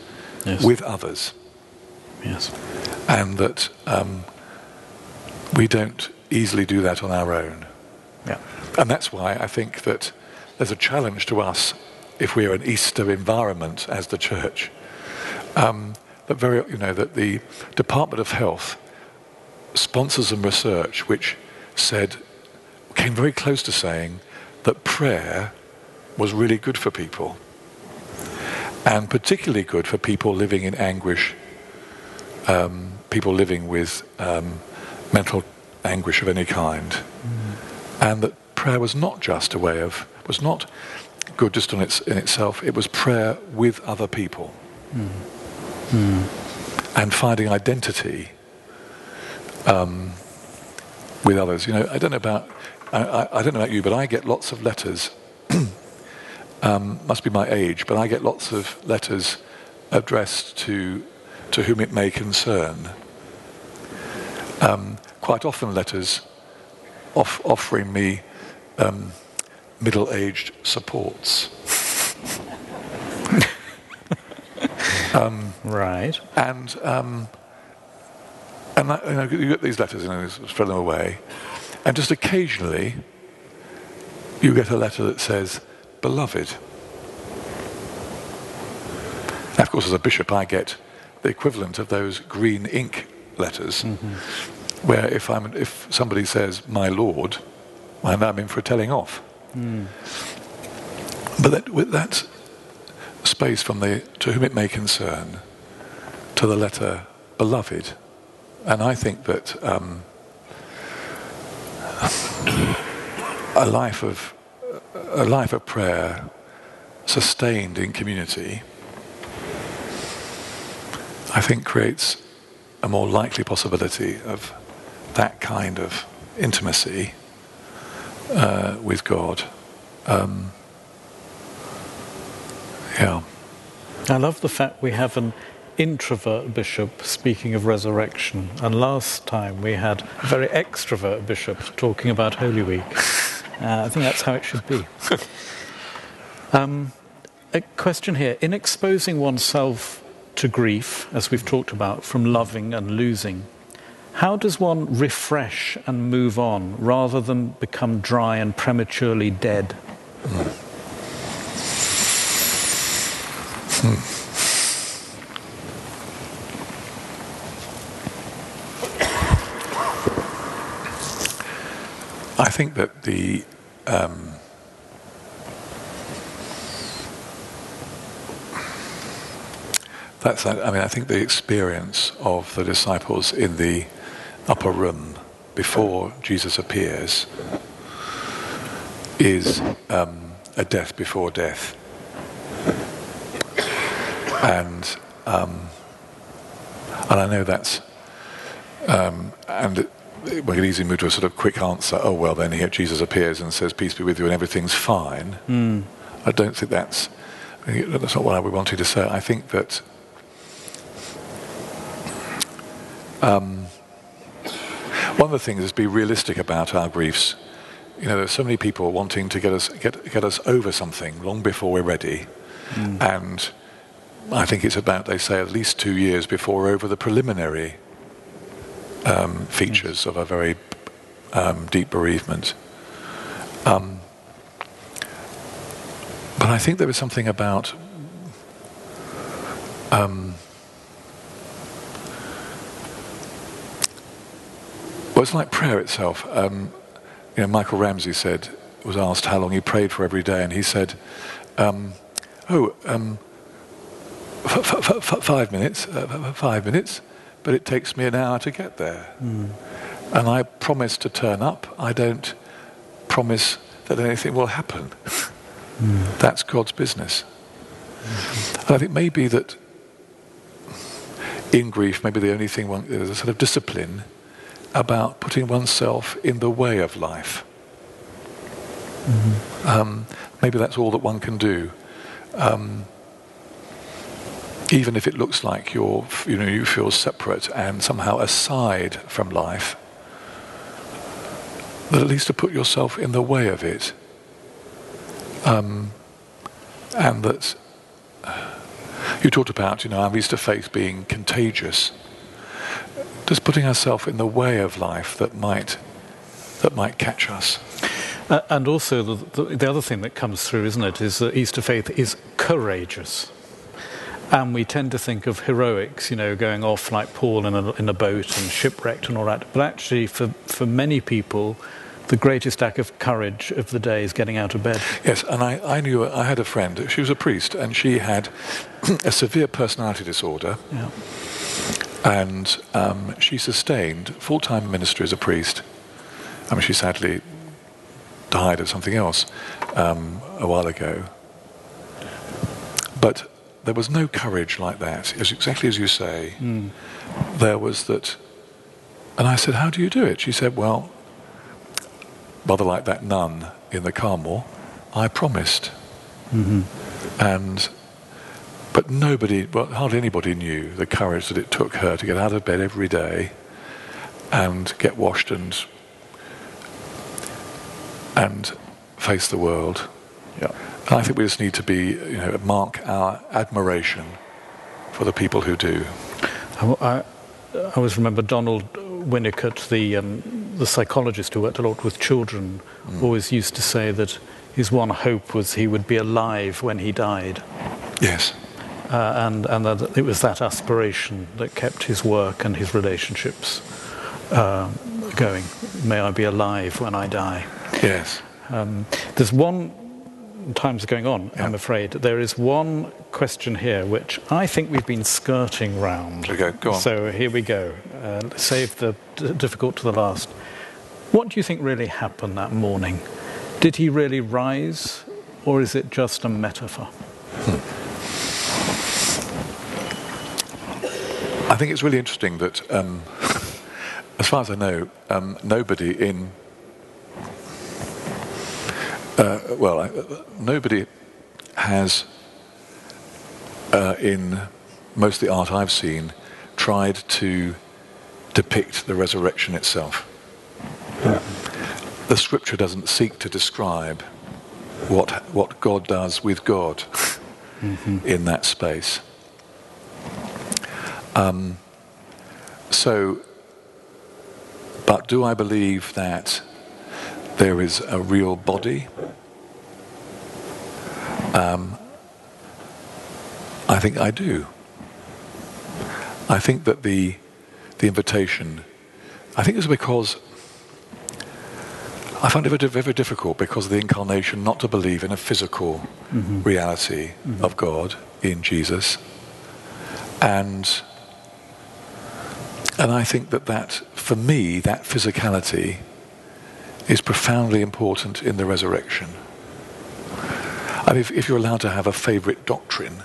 Yes. with others Yes. and that um, we don't easily do that on our own. Yeah. And that's why I think that there's a challenge to us if we are an Easter environment as the church. Um, that very, you know, that the Department of Health sponsors some research which said, came very close to saying that prayer was really good for people, and particularly good for people living in anguish, um, people living with um, mental anguish of any kind, mm. and that prayer was not just a way of was not good just on its, in itself. It was prayer with other people, mm. Mm. and finding identity um, with others. You know, I don't know about I, I, don't know about you, but I get lots of letters. um, must be my age, but I get lots of letters addressed to to whom it may concern. Um, quite often, letters off, offering me um, middle-aged supports. um, right. And um, and that, you, know, you get these letters, and you throw them away. And just occasionally, you get a letter that says, Beloved. Of course, as a bishop, I get the equivalent of those green ink letters, mm-hmm. where if, I'm, if somebody says, My Lord, I'm in for a telling off. Mm. But that, with that space from the to whom it may concern to the letter beloved, and I think that um, a life of a life of prayer sustained in community I think creates a more likely possibility of that kind of intimacy uh, with God. Um, yeah. I love the fact we have an introvert bishop speaking of resurrection, and last time we had a very extrovert bishop talking about Holy Week. Uh, I think that's how it should be. Um, a question here. In exposing oneself to grief, as we've talked about, from loving and losing, how does one refresh and move on rather than become dry and prematurely dead? Mm. Hmm. Think that the um, that's. I mean, I think the experience of the disciples in the upper room before Jesus appears is um, a death before death, and um, and I know that's um, and we can easily move to a sort of quick answer. Oh well, then here Jesus appears and says, "Peace be with you," and everything's fine. Mm. I don't think that's that's not what I would want you to say. I think that um, one of the things is be realistic about our griefs. You know, there's so many people wanting to get us get get us over something long before we're ready, mm. and I think it's about they say at least two years before over the preliminary um, features of a very um, deep bereavement. Um, but I think there was something about um, well, it's like prayer itself. Um, you know, Michael Ramsey said was asked how long he prayed for every day, and he said, um, "Oh, f- f- f- five minutes, uh, five minutes." But it takes me an hour to get there. Mm. And I promise to turn up. I don't promise that anything will happen. Mm. That's God's business. Mm-hmm. And I think maybe that in grief, maybe the only thing one, there's a sort of discipline about putting oneself in the way of life. Mm-hmm. Um, maybe that's all that one can do. Um, even if it looks like you're, you know, you feel separate and somehow aside from life, but at least to put yourself in the way of it. Um, and that you talked about, you know, our Easter faith being contagious. just putting ourselves in the way of life that might that might catch us. Uh, and also, the, the, the, other thing that comes through, isn't it, is that Easter faith is courageous. And we tend to think of heroics, you know, going off like Paul in a, in a boat and shipwrecked and all that. But actually, for, for many people, the greatest act of courage of the day is getting out of bed. Yes, and I, I knew I had a friend. She was a priest, and she had a severe personality disorder. Yeah. And um, she sustained full time ministry as a priest. I mean, she sadly died of something else um, a while ago. But there was no courage like that, as exactly as you say. Mm. There was that, and I said, "How do you do it?" She said, "Well, rather like that nun in the Carmel, I promised." Mm-hmm. And but nobody, well, hardly anybody knew the courage that it took her to get out of bed every day and get washed and and face the world. Yeah. And I think we just need to be, you know, mark our admiration for the people who do. I, I, I always remember Donald Winnicott, the um, the psychologist who worked a lot with children, mm. always used to say that his one hope was he would be alive when he died. Yes. Uh, and and that it was that aspiration that kept his work and his relationships uh, going. May I be alive when I die. Yes. Um, there's one, time's are going on, yeah. I'm afraid. There is one question here which I think we've been skirting round. Okay, go on. So here we go. Uh, save the d- difficult to the last. What do you think really happened that morning? Did he really rise, or is it just a metaphor? Hmm. I think it's really interesting that, um, as far as I know, um, nobody in uh, well, uh, nobody has, uh, in most of the art I've seen, tried to depict the resurrection itself. The scripture doesn't seek to describe what, what God does with God mm-hmm. in that space. Um, so, but do I believe that there is a real body. Um, I think I do. I think that the the invitation, I think it's because I find it very, very difficult because of the incarnation not to believe in a physical mm-hmm. reality mm-hmm. of God in Jesus, and and I think that that for me that physicality is profoundly important in the resurrection. And if, if you're allowed to have a favorite doctrine,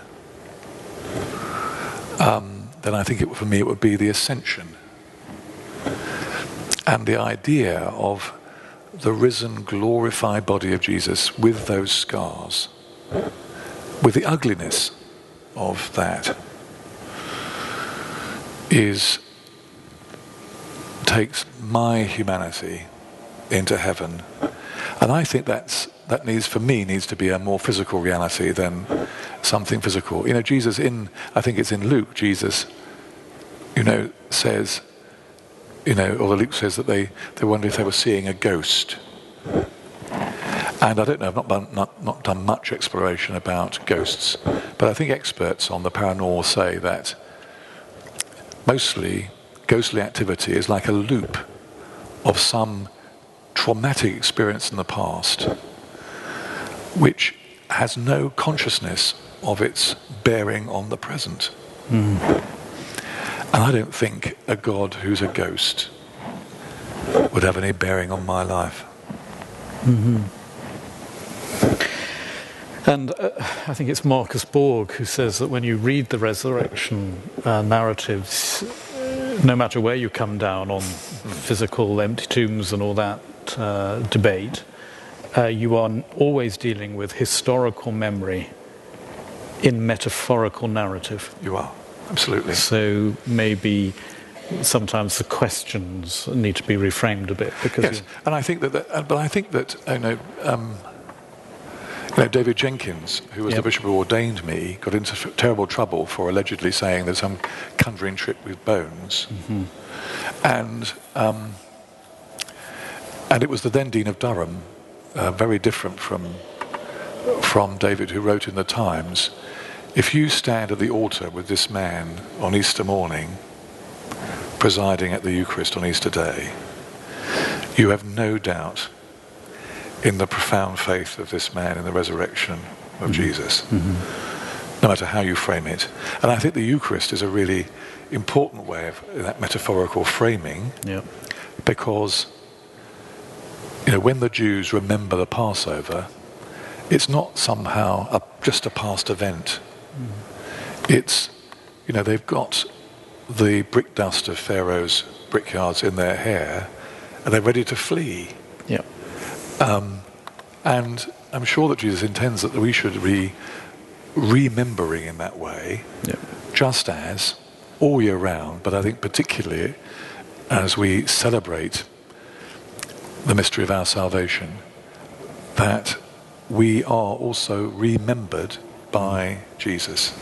um, then I think it, for me it would be the ascension. And the idea of the risen, glorified body of Jesus with those scars, with the ugliness of that, is takes my humanity into heaven. And I think that's that needs for me needs to be a more physical reality than something physical. You know, Jesus in I think it's in Luke, Jesus, you know, says, you know, or the Luke says that they, they wonder if they were seeing a ghost. And I don't know, I've not not, not done much exploration about ghosts, but I think experts on the paranormal say that mostly ghostly activity is like a loop of some traumatic experience in the past which has no consciousness of its bearing on the present. Mm. And I don't think a God who's a ghost would have any bearing on my life. Mm-hmm. And uh, I think it's Marcus Borg who says that when you read the resurrection uh, narratives, no matter where you come down on physical empty tombs and all that, uh, debate, uh, you are always dealing with historical memory in metaphorical narrative. You are, absolutely. So maybe sometimes the questions need to be reframed a bit because yes, and I think that, that uh, but I think that you know, um, You know, David Jenkins, who was Yep. the bishop who ordained me, got into terrible trouble for allegedly saying there's some conjuring trick with bones. And, um, and it was the then Dean of Durham, uh, very different from, from David, who wrote in the Times if you stand at the altar with this man on Easter morning, presiding at the Eucharist on Easter Day, you have no doubt in the profound faith of this man in the resurrection of Jesus, no matter how you frame it. And I think the Eucharist is a really important way of that metaphorical framing Yeah. because you know when the Jews remember the Passover, it's not somehow a, just a past event. Mm. It's you know they've got the brick dust of Pharaoh's brickyards in their hair, and they're ready to flee. Yeah. Um, and I'm sure that Jesus intends that we should be remembering in that way, Yeah. just as all year round, but I think particularly as we celebrate the mystery of our salvation, that we are also remembered by Jesus,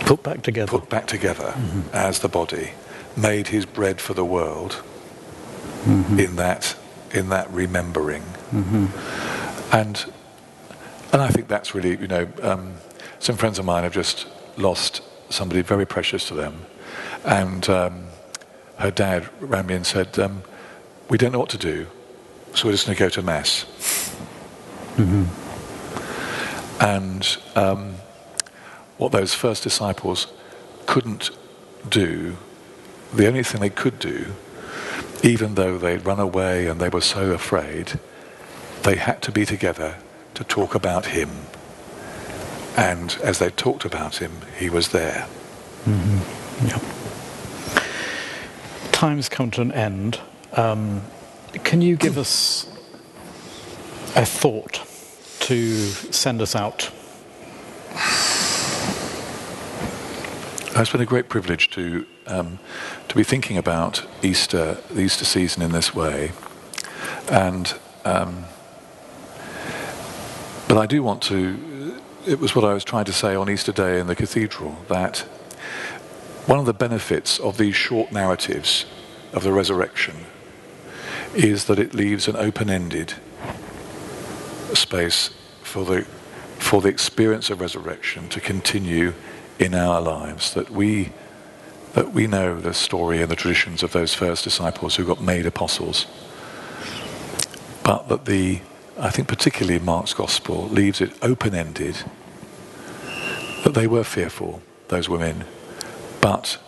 Put back together. put back together as the body, made his bread for the world in that in that remembering. And and I think that's really, you know, um, some friends of mine have just lost somebody very precious to them, and um, her dad ran me and said, um, "We don't know what to do, so we're just going to go to mass." And um, what those first disciples couldn't do, the only thing they could do, even though they'd run away and they were so afraid, they had to be together to talk about him. And as they talked about him, he was there. Yeah. Time's come to an end. Um, can you give us a thought to send us out? It's been a great privilege to um, to be thinking about Easter, the Easter season in this way, and um, but I do want to. It was what I was trying to say on Easter Day in the cathedral that one of the benefits of these short narratives of the resurrection is that it leaves an open-ended space for the for the experience of resurrection to continue in our lives that we that we know the story and the traditions of those first disciples who got made apostles. But that the I think particularly Mark's gospel leaves it open-ended that they were fearful those women. But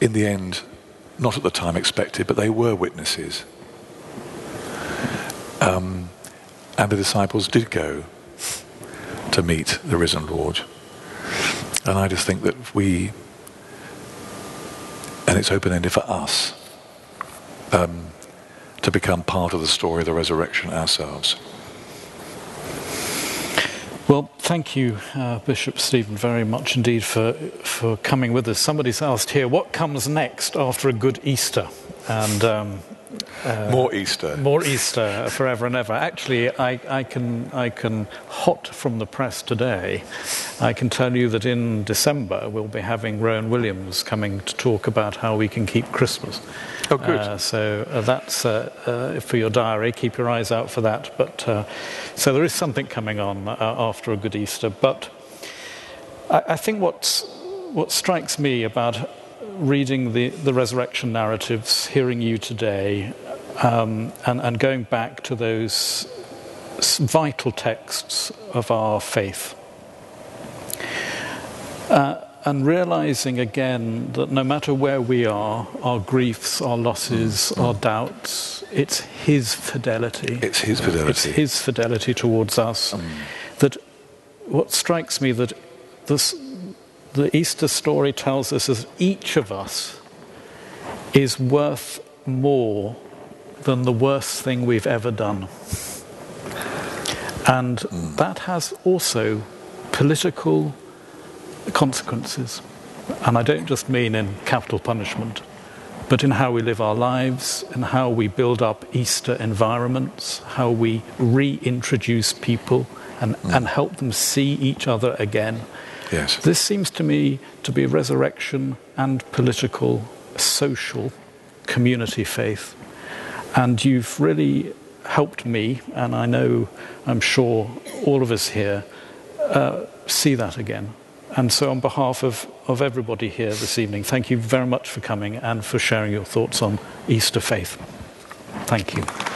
in the end not at the time expected but they were witnesses um, and the disciples did go to meet the risen Lord. And I just think that we, and it's open ended for us, um, to become part of the story of the resurrection ourselves. Well, thank you, uh, Bishop Stephen, very much indeed for, for coming with us. Somebody's asked here, what comes next after a good Easter? And um, More Easter. more Easter forever and ever. Actually, I, I, can, I can, hot from the press today, I can tell you that in December we'll be having Rowan Williams coming to talk about how we can keep Christmas. Oh, good. Uh, so uh, that's uh, uh, for your diary. Keep your eyes out for that. But uh, so there is something coming on uh, after a good Easter. But I, I think what's, what strikes me about reading the, the resurrection narratives, hearing you today, um, and, and going back to those vital texts of our faith. Uh, and realizing again that no matter where we are, our griefs, our losses, our doubts, it's His fidelity. It's His It's fidelity. His fidelity towards us. That what strikes me that this, the Easter story tells us is each of us is worth more than the worst thing we've ever done. And that has also political consequences. And I don't just mean in capital punishment, but in how we live our lives, in how we build up Easter environments, how we reintroduce people and, and help them see each other again. Yes. This seems to me to be a resurrection and political, social, community faith. And you've really helped me, and I know, I'm sure, all of us here uh, see that again. And so, on behalf of, of everybody here this evening, thank you very much for coming and for sharing your thoughts on Easter faith. Thank you.